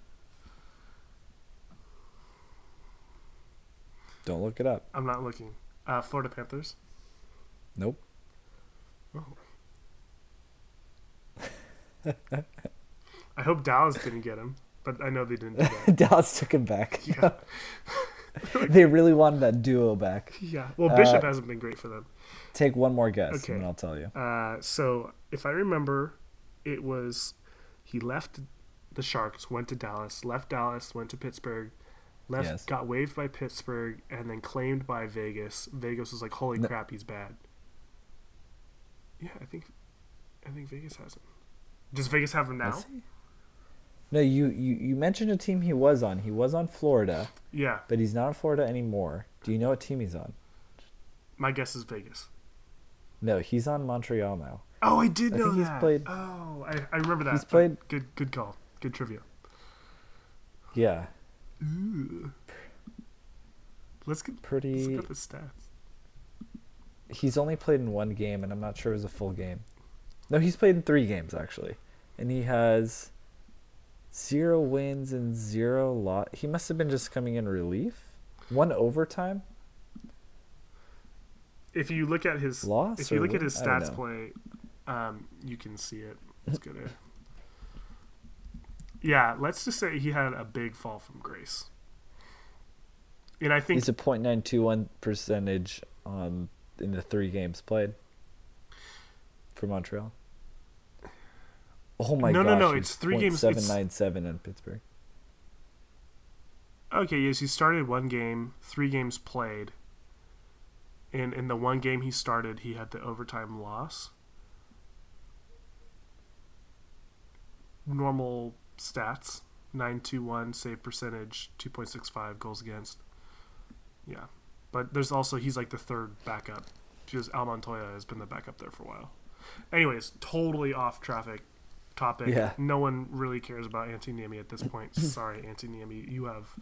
Don't look it up. I'm not looking. Uh, Florida Panthers. Nope. Oh. I hope Dallas didn't get him, but I know they didn't do that. Dallas took him back. Yeah. they really wanted that duo back. Yeah. Well, Bishop Uh, hasn't been great for them. Take one more guess, Okay. and then I'll tell you. Uh, so if I remember, it was he left the Sharks, went to Dallas, left Dallas, went to Pittsburgh, left, Yes. got waived by Pittsburgh, and then claimed by Vegas. Vegas was like, "Holy No. crap, he's bad." Yeah, I think, I think Vegas has him. Does Vegas have him now? No, you, you you mentioned a team he was on. He was on Florida, Yeah, but he's not on Florida anymore. Do you know what team he's on? my guess is Vegas. No, he's on Montreal now. Oh, I did I know that. played- Oh, I, I remember that. He's played- Good, good call. Good trivia. Yeah. Ooh. Let's get let's Pretty. up his stats. He's only played in one game, and I'm not sure it was a full game. No, he's played in three games actually, and he has zero wins and zero lot. He must have been just coming in relief. One overtime If you look at his loss. if you look at his stats play, um, you can see it. It's gonna. Yeah, let's just say he had a big fall from grace. And I think He's a .921 percentage on in the three games played for Montreal. Oh my god. No, gosh! no, no, he's it's three games- it's- .797 in Pittsburgh. Okay, yes, he started one game, three games played. And in the one game he started, he had the overtime loss. Normal stats 921 save percentage, 2.65 goals against. Yeah. But there's also, he's like the third backup because Al Montoya has been the backup there for a while. Anyways, totally off traffic topic. Yeah. No one really cares about Antti Niemi at this point. Sorry, Antti Niemi. You have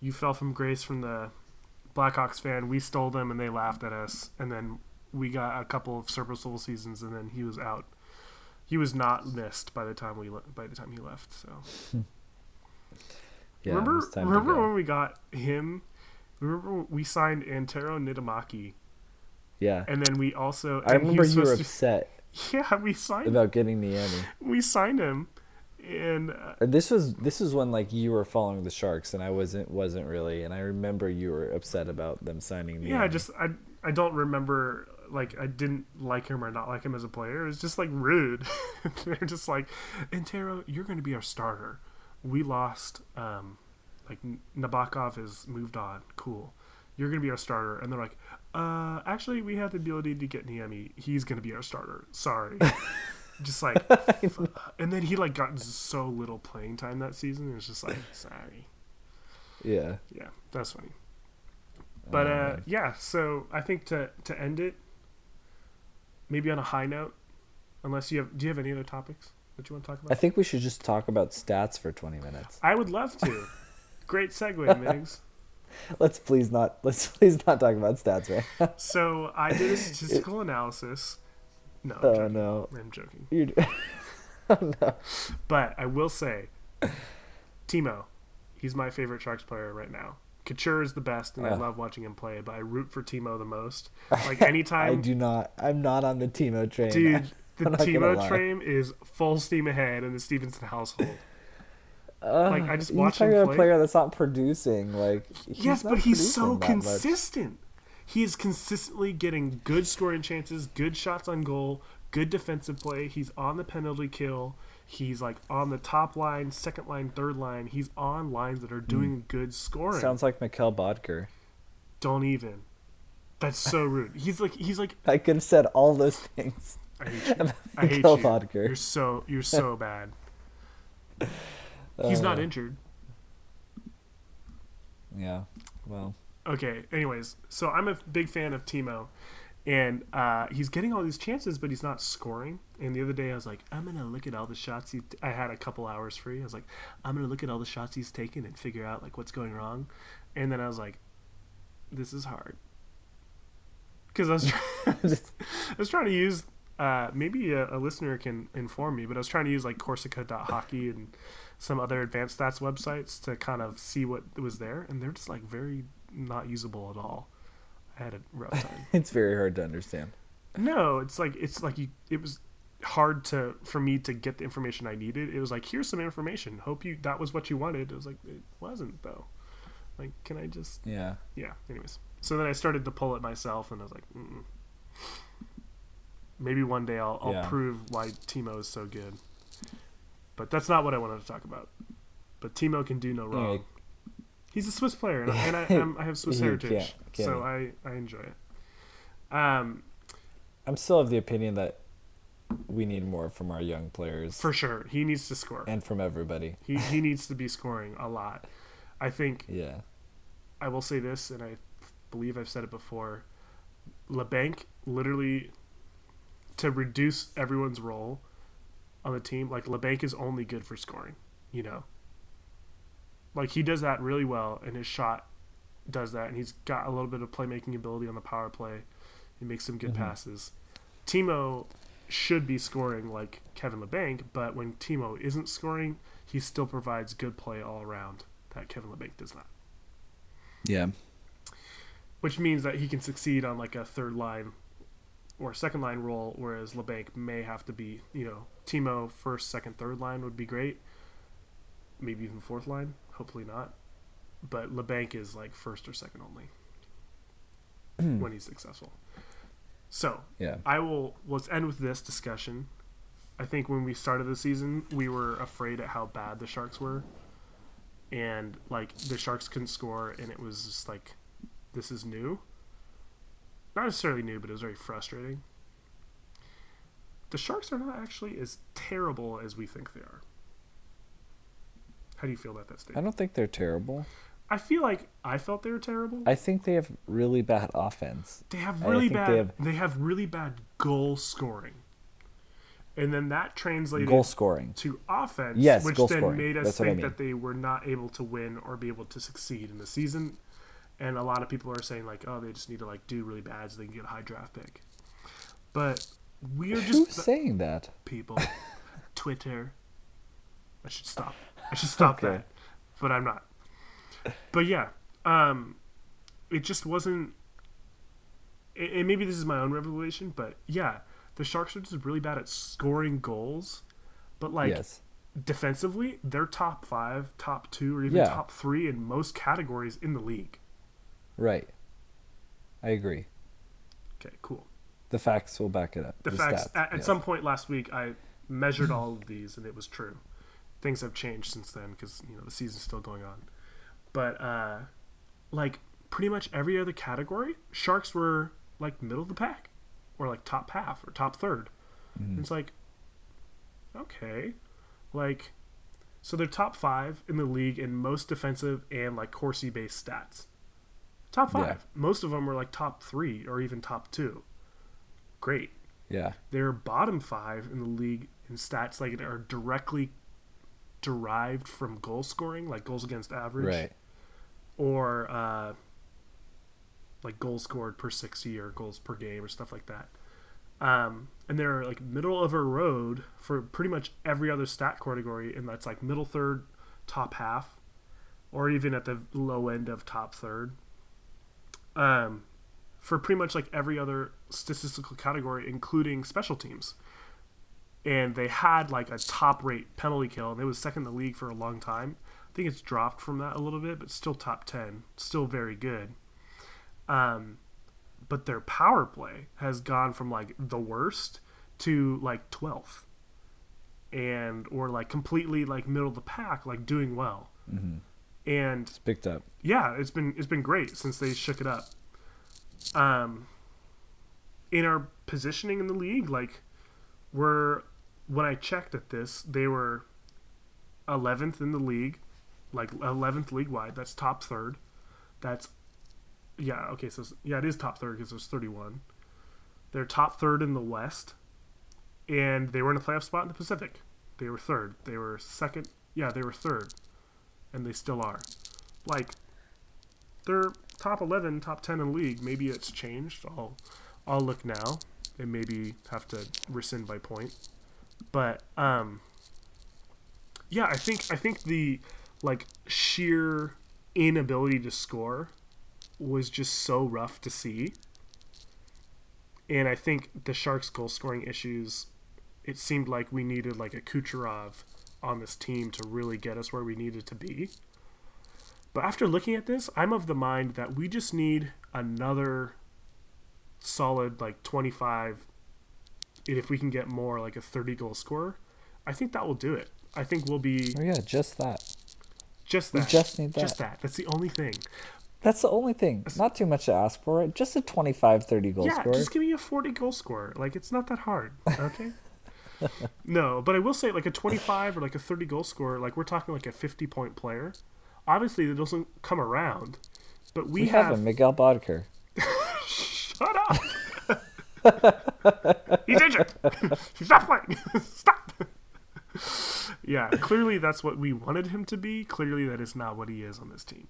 you fell from grace from the Blackhawks fan. We stole them and they laughed at us, and then we got a couple of serviceable seasons, and then he was out. He was not missed by the time we le- by the time he left. So Yeah, remember was time to remember when we got him? Remember we signed Antero Niittymäki, Yeah, and then we also I remember you were upset to- yeah we signed about getting the Emmy. we signed him, and uh, And This was this was when like you were following the Sharks and I wasn't wasn't really, and I remember you were upset about them signing the. yeah, I just I I don't remember like I didn't like him or not like him as a player. It was just like rude. They're just like, Antero, you're going to be our starter. We lost. Um, like Nabokov has moved on. Cool. You're going to be our starter, and they're like, uh, actually, we have the ability to get Niemi. He's going to be our starter. Sorry. just like, and then he like got so little playing time that season. It was just like, sorry. yeah. Yeah, that's funny. But uh, yeah, so I think to to end it, maybe on a high note, unless you have, do you have any other topics that you want to talk about? I think we should just talk about stats for twenty minutes. I would love to. Great segue, Migs. Let's please not let's please not talk about stats, right? So I did a statistical analysis. No, I'm oh joking. no, I'm joking. you. oh no. But I will say, Timo, he's my favorite Sharks player right now. Couture is the best, and I love watching him play. But I root for Timo the most. Like anytime, I do not. I'm not on the Timo train. Dude, the Timo train is full steam ahead in the Stevenson household. Ugh, like, I just watch him play. a player that's not producing. Like yes, but he's so much. consistent. He is consistently getting good scoring chances, good shots on goal, good defensive play. He's on the penalty kill. He's like on the top line, second line, third line. He's on lines that are doing good scoring. Sounds like Mikkel Boedker. Don't even. That's so rude. He's like he's like I could have said all those things. I hate you. I hate you. Boedker. You're so you're so bad. He's not Uh, injured. Yeah. Well. Okay. Anyways, so I'm a big fan of Timo, and uh, he's getting all these chances, but he's not scoring. And the other day, I was like, I'm gonna look at all the shots he. I had a couple hours free. I was like, I'm gonna look at all the shots he's taken and figure out like what's going wrong. And then I was like, this is hard because I was trying, I was trying to use. Uh, maybe a, a listener can inform me, but I was trying to use like Corsica.hockey and some other advanced stats websites to kind of see what was there, and they're just like very not usable at all. I had a rough time. It's very hard to understand. no, it's like it's like you. It was hard to for me to get the information I needed. It was like here's some information. Hope you that was what you wanted. It was like it wasn't though. Like can I just Yeah. yeah. Anyways, so then I started to pull it myself, and I was like, Mm-mm. maybe one day I'll, I'll Yeah. prove why Timo is so good. But that's not what I wanted to talk about. But Timo can do no wrong. He's a Swiss player, and, I, and I, I have Swiss heritage, can't- can't so? I, I enjoy it. Um, I'm still of the opinion that we need more from our young players for sure, he needs to score. and from everybody. He he needs to be scoring a lot. I think Yeah. I will say this, and I believe I've said it before. Labanc literally to reduce everyone's role on the team. Like Labanc is only good for scoring, you know. Like he does that really well, and his shot does that, and he's got a little bit of playmaking ability on the power play. He makes some good Mhm. passes. Timo should be scoring like Kevin Labanc, but when Timo isn't scoring, he still provides good play all around that Kevin Labanc does not. Yeah. Which means that he can succeed on like a third line or second line role, whereas Labanc may have to be, you know, Timo first, second, third line would be great. Maybe even fourth line. Hopefully not. But Labanc is like first or second only hmm. when he's successful. So Yeah. I will let's end with this discussion. I think when we started the season, we were afraid at how bad the Sharks were. And like the Sharks couldn't score and it was just like this is new. Not necessarily new, but it was very frustrating. The Sharks are not actually as terrible as we think they are. How do you feel about that statement? I don't think they're terrible. I feel like I felt they were terrible. I think they have really bad offense. They have really bad. they They have- have, really bad goal scoring, and then that translated Goal scoring. to offense, Yes, which then scoring. made us That's what I think mean. that they were not able to win or be able to succeed in the season. And a lot of people are saying like, oh, they just need to like do really bad so they can get a high draft pick. But we are just Who's just saying that? people. Twitter. I should stop. I should stop Okay. that. But I'm not. But yeah, um, it just wasn't. And maybe this is my own revelation, but yeah, the Sharks are just really bad at scoring goals. But like yes. defensively, they're top five, top two, or even Yeah. top three in most categories in the league. Right. I agree. Okay, cool. The facts will back it up. the, The facts stats, at, at yes. some point last week i measured all of these and it was true things have changed since then because you know the season's still going on. But uh like pretty much every other category sharks were like middle of the pack or like top half or top 3rd Mm-hmm. It's like okay. Like so they're top five in the league in most defensive and like Corsi based stats. Top five. Yeah. most of them were like top three or even top two. Great. Yeah. they're bottom five in the league in stats like that are directly derived from goal scoring, like goals against average, Right. or uh, like goals scored per sixty or goals per game or stuff like that. Um, and they're like middle of a road for pretty much every other stat category, and that's like middle third, top half, or even at the low end of top third. Um, for pretty much like every other statistical category, including special teams. And they had like a top rate penalty kill, and it was second in the league for a long time. I think it's dropped from that a little bit, but still top 10. Still very good. Um, but their power play has gone from like the worst to like 12th. And, or like completely like middle of the pack, like doing well. Mm-hmm. And It's picked up. yeah, it's been it's been great since they shook it up. Um, in our positioning in the league, like we're when I checked at this, they were eleventh in the league, like eleventh league wide. That's top third. That's yeah okay. So yeah, it is top third because there's thirty one. They're top third in the West, and they were in a playoff spot in the Pacific. They were third. They were second. Yeah, they were third, and they still are. Like they're top 11 top 10 in the league maybe it's changed i'll i'll look now and maybe have to rescind my point but um yeah i think i think the like sheer inability to score was just so rough to see. And i think the sharks goal scoring issues it seemed like we needed like a kucherov on this team to really get us where we needed to be. But after looking at this, I'm of the mind that we just need another solid like 25 and if we can get more like a 30 goal scorer, I think that will do it. I think we'll be Oh yeah, just that. just We that. just need Just that. that. That's the only thing. That's the only thing. Not too much to ask for. Just a 25, 30 goal yeah, scorer. just give me a 40 goal scorer. Like it's not that hard, okay? no, but I will say like a 25 or like a 30 goal scorer, like we're talking like a 50 point player. Obviously, it doesn't come around, but we, we have, him, Mikkel Boedker. Shut up! He's injured. Stop playing. Stop. yeah, clearly that's what we wanted him to be. Clearly, that is not what he is on this team.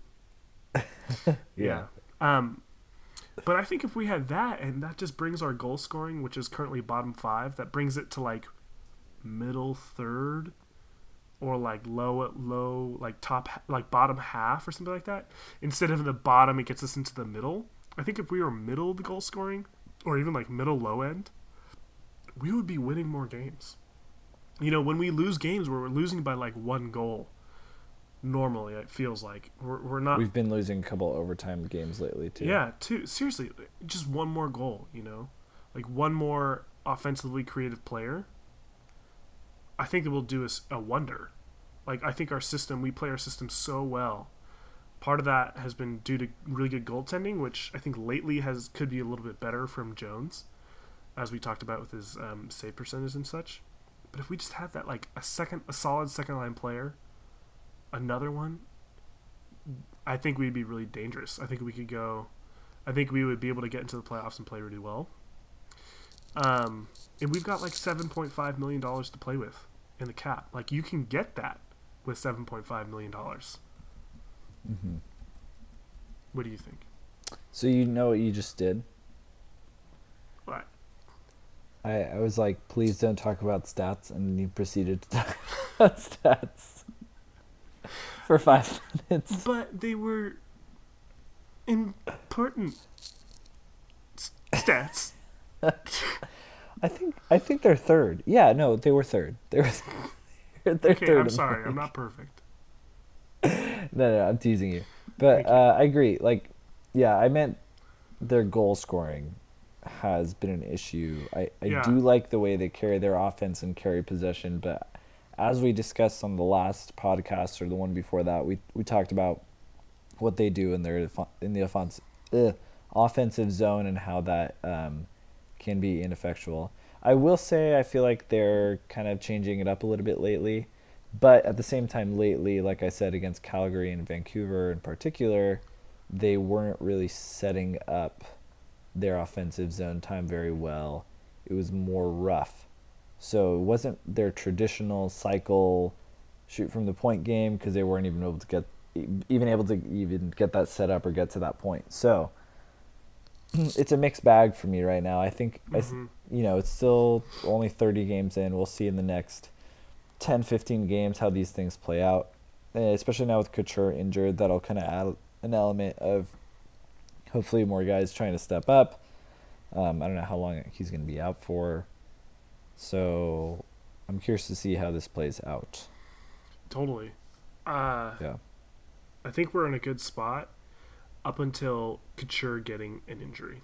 yeah. Um, but I think if we had that, and that just brings our goal scoring, which is currently bottom five, that brings it to like middle third, or like low low like top like bottom half or something like that. Instead of in the bottom, it gets us into the middle. I think if we were middle of the goal scoring, or even like middle low end, we would be winning more games. You know, when we lose games, we're losing by like one goal. Normally, it feels like we're, we're not. We've been losing a couple overtime games lately too. Yeah, two. Seriously, just one more goal. You know, like one more offensively creative player. I think it will do us a wonder. Like I think our system, we play our system so well. Part of that has been due to really good goaltending, which I think lately has could be a little bit better from Jones, as we talked about with his um, save percentage and such. But if we just had that, like a second, a solid second line player, another one, I think we'd be really dangerous. I think we could go. I think we would be able to get into the playoffs and play really well. Um, and we've got like seven point five million dollars to play with in the cap. Like you can get that with seven point five million dollars. Mm-hmm. What do you think? So you know what you just did? What? I, I was like, please don't talk about stats, and you proceeded to talk about stats for five minutes. But they were important stats. I think I think they're third. Yeah, no, they were third. They were they're Okay, third. I'm sorry, I'm not perfect. no, no, I'm teasing you. But uh, I agree. Like, yeah, I meant their goal scoring has been an issue. I, I Yeah. do like the way they carry their offense and carry possession, but as we discussed on the last podcast or the one before that, we we talked about what they do in their in the offense, ugh, offensive zone and how that um, can be ineffectual. I will say I feel like they're kind of changing it up a little bit lately, but at the same time, lately, like I said, against Calgary and Vancouver in particular, they weren't really setting up their offensive zone time very well. It was more rough. So it wasn't their traditional cycle shoot from the point game because they weren't even able to get even able to even get that set up or get to that point. So it's a mixed bag for me right now. I think I s Mhm. you know, it's still only 30 games in. We'll see in the next 10 15 games how these things play out. And especially now with Couture injured, that'll kind of add an element of hopefully more guys trying to step up. Um, I don't know how long he's going to be out for. So I'm curious to see how this plays out. Totally. Uh, Yeah. I think we're in a good spot up until Couture getting an injury.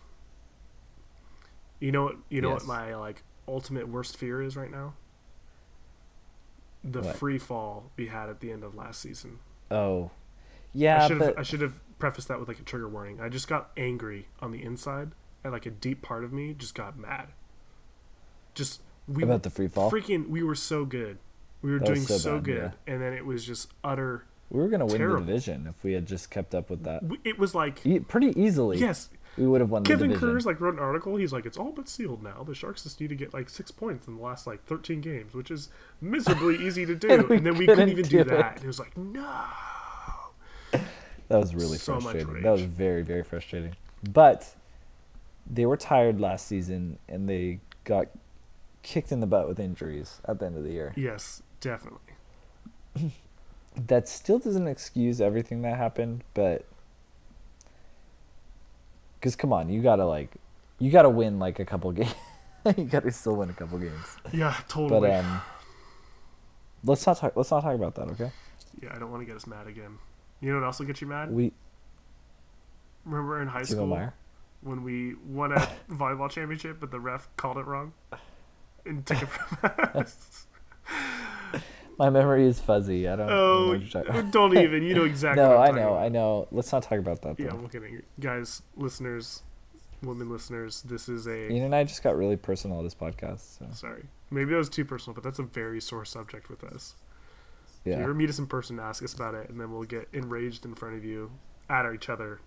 You know what? You know Yes. what my like ultimate worst fear is right now. The What? free fall we had at the end of last season. Oh, yeah, I should have but I should have prefaced that with like a trigger warning. I just got angry on the inside, and like a deep part of me just got mad. Just we about the free fall, freaking we were so good. We were That doing so so, bad, good, and then it was just utter. we were going to win terrible. the division if we had just kept up with that. It was like E- pretty easily. yes, we would have won the Kevin. Kurz like wrote an article. He's like, it's all but sealed now. The Sharks just need to get like six points in the last like thirteen games, which is miserably easy to do. And and, then we couldn't even do do that. it. And it was like, no. That was really So frustrating. That was very, very frustrating. But they were tired last season and they got kicked in the butt with injuries at the end of the year. Yes, definitely. That still doesn't excuse everything that happened, but because come on, you gotta like, you gotta win like a couple games. you gotta still win a couple games. Yeah, totally. But um, let's not talk. Let's not talk about that. Okay. yeah, I don't want to get us mad again. You know what else will get you mad? We Remember in high Timo school Meyer. when we won a volleyball championship, but the ref called it wrong and took it from us. My memory is fuzzy. I don't. I don't know Oh, what you're talking- don't even. You know exactly. no, what I'm I know. about. I know. Let's not talk about that. Though. Yeah, I'm looking at guys, listeners, women listeners. This is a Ian and I just got really personal this podcast. So sorry. Maybe that was too personal, but that's a very sore subject with us. If you yeah, ever meet us in person, ask us about it, and then we'll get enraged in front of you at each other.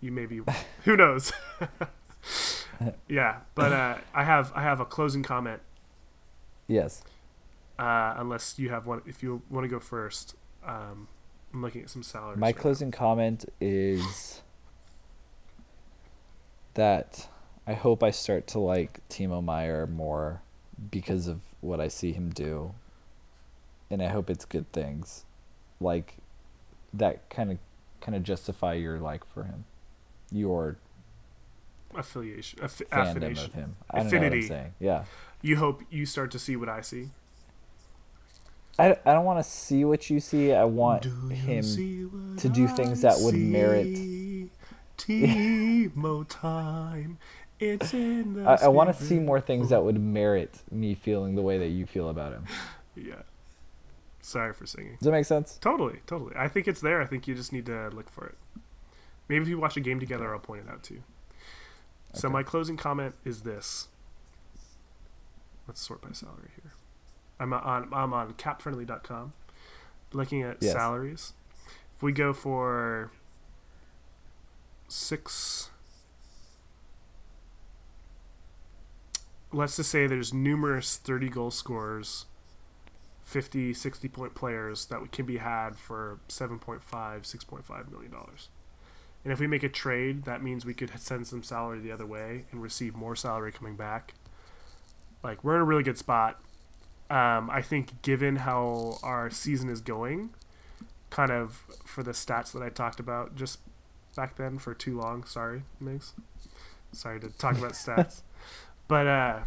You maybe, who knows? yeah, but uh, I have I have a closing comment. yes. Uh, unless you have one, if you want to go first, um, I'm looking at some salaries. My right now. closing comment is that I hope I start to like Timo Meier more because of what I see him do. And I hope it's good things. Like that kind of kind of justify your like for him. Your affiliation, aff- fandom affiliation. of him. I don't know what Affinity. I'm saying. Yeah. You hope you start to see what I see. I, I don't want to see what you see. I want him to do things that would merit- Timo time. It's in the. I, I want to see more things that would merit me feeling the way that you feel about him. Yeah. Sorry for singing. Does that make sense? Totally, totally. I think it's there. I think you just need to look for it. Maybe if you watch a game together, I'll point it out too. So Okay. my closing comment is this. Let's sort by salary here. I'm on I'm on capfriendly.com looking at Yes. salaries. If we go for six let's just say there's numerous 30 goal scorers 50 60 point players that can be had for 7.5 6.5 million dollars and if we make a trade that means we could send some salary the other way and receive more salary coming back like we're in a really good spot um, i think given how our season is going kind of for the stats that i talked about just back then for too long sorry migs sorry to talk about stats but uh,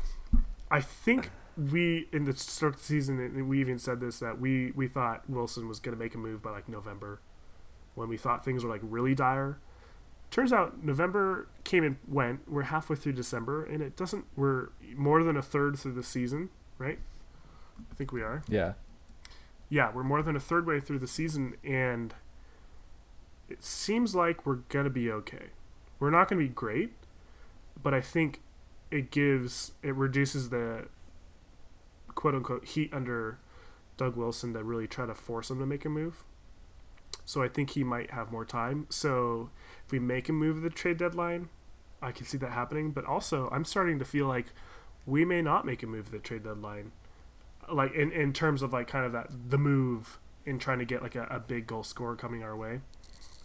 I think we in the start of the season, and we even said this that we we thought Wilson was going to make a move by like November, when we thought things were like really dire. Turns out November came and went. We're halfway through December, and it doesn't. We're more than a third through the season, right? I think we are. Yeah. Yeah, we're more than a third way through the season, and it seems like we're gonna be okay. We're not gonna be great, but I think it gives it reduces the quote unquote heat under Doug Wilson to really try to force him to make a move. So I think he might have more time. So if we make a move at the trade deadline, I can see that happening. But also, I'm starting to feel like we may not make a move at the trade deadline like in, in terms of like kind of that the move in trying to get like a, a big goal scorer coming our way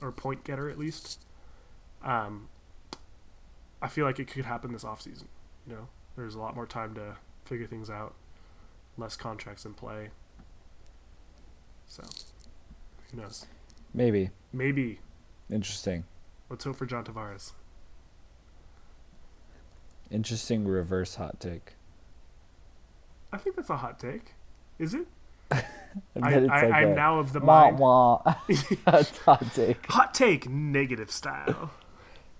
or point getter at least um i feel like it could happen this offseason you know there's a lot more time to figure things out less contracts in play so who knows Maybe. maybe Interesting. let's hope for john tavares Interesting reverse hot take. I think that's a hot take is it I, i, bet it's I, like i'm now of the wah, mind wah. Hot take. hot take negative style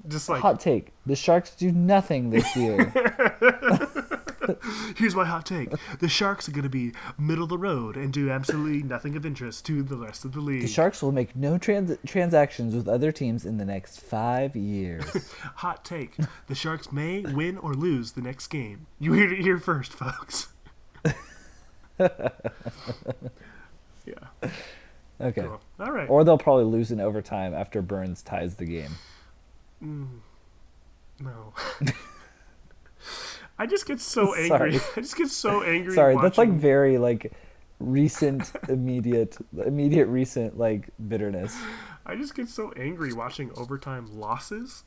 just like hot take. The Sharks do nothing this year. Here's my hot take: the Sharks are going to be middle of the road and do absolutely nothing of interest to the rest of the league. the Sharks will make no trans- transactions with other teams in the next five years. hot take: the Sharks may win or lose the next game. You heard it here first, folks. yeah. Okay. Cool. All right. Or they'll probably lose in overtime after Burns ties the game. Mm, no. I just get so angry. Sorry. I just get so angry. Sorry, that's like very like recent, immediate, immediate, recent like bitterness. I just get so angry watching overtime losses.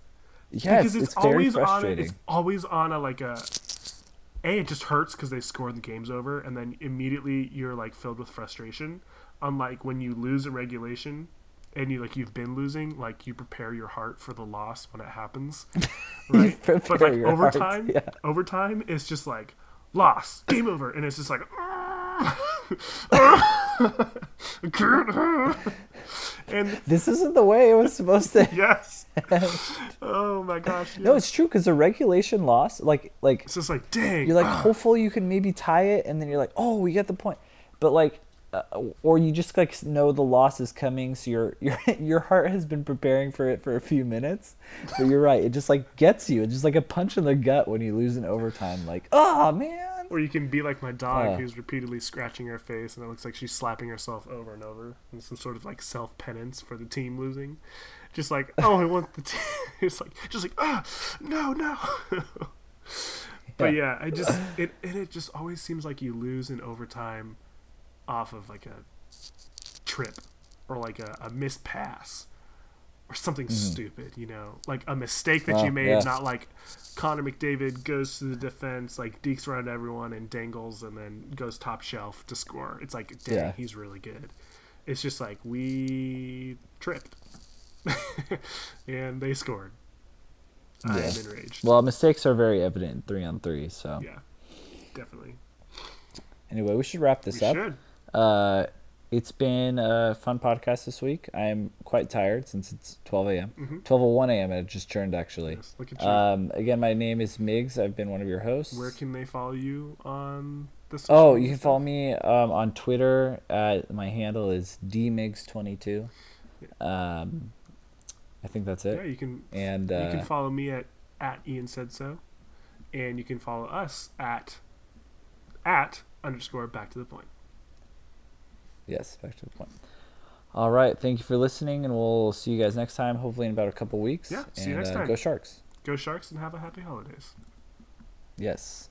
Yes, because it's, it's, very always on. A, frustrating. it's always on a like a. A, it just hurts because they score and the game's over, and then immediately you're like filled with frustration. Unlike when you lose a regulation, and you like you've been losing, like you prepare your heart for the loss when it happens, right? but like heart, overtime, yeah. overtime is just like loss, game over, and it's just like. Ah! and This isn't the way it was supposed to. yes, oh my gosh, No, it's true because the regulation loss, like, like it's just like dang. you're like ah. hopeful you can maybe tie it, and then you're like, oh, we get the point. But like, uh, or you just like know the loss is coming, so your your your heart has been preparing for it for a few minutes. But you're right, it just like gets you. It's just like a punch in the gut when you lose in overtime. Like, oh man. Or you can be like my dog Uh. who's repeatedly scratching her face and it looks like she's slapping herself over and over in some sort of like self penance for the team losing. Just like, oh, I want the team. It's like, just like, ah, no, no. but yeah, I just, it, it, it just always seems like you lose in overtime off of like a trip. or like a, a missed pass or something Mhm. stupid, you know, like a mistake that Oh, you made, yeah. not like Connor McDavid goes to the defense, like dekes around everyone and dangles and then goes top shelf to score. It's like, dang, Yeah. he's really good. It's just like we tripped and they scored. I am enraged. Well, mistakes are very evident in three on three. So yeah, definitely. anyway, we should wrap this we up. should. Uh, it's been a fun podcast this week. I'm quite tired since it's 12 a.m. Mhm. 12:01 a.m. and it just turned actually. Yes, look at you. Um, again, my name is Migs. I've been one of your hosts. Where can they follow you on the Oh, you can follow me um, on Twitter. At, my handle is dmigs22. Um, I think that's it. Yeah, you can And you uh, can follow me at at Ian said so, and you can follow us at at underscore back to the point. Yes, back to the point. All right, thank you for listening, and we'll see you guys next time. Hopefully in about a couple weeks. Yeah, see you next uh, time. Go Sharks! Go Sharks and have a happy holidays. Yes.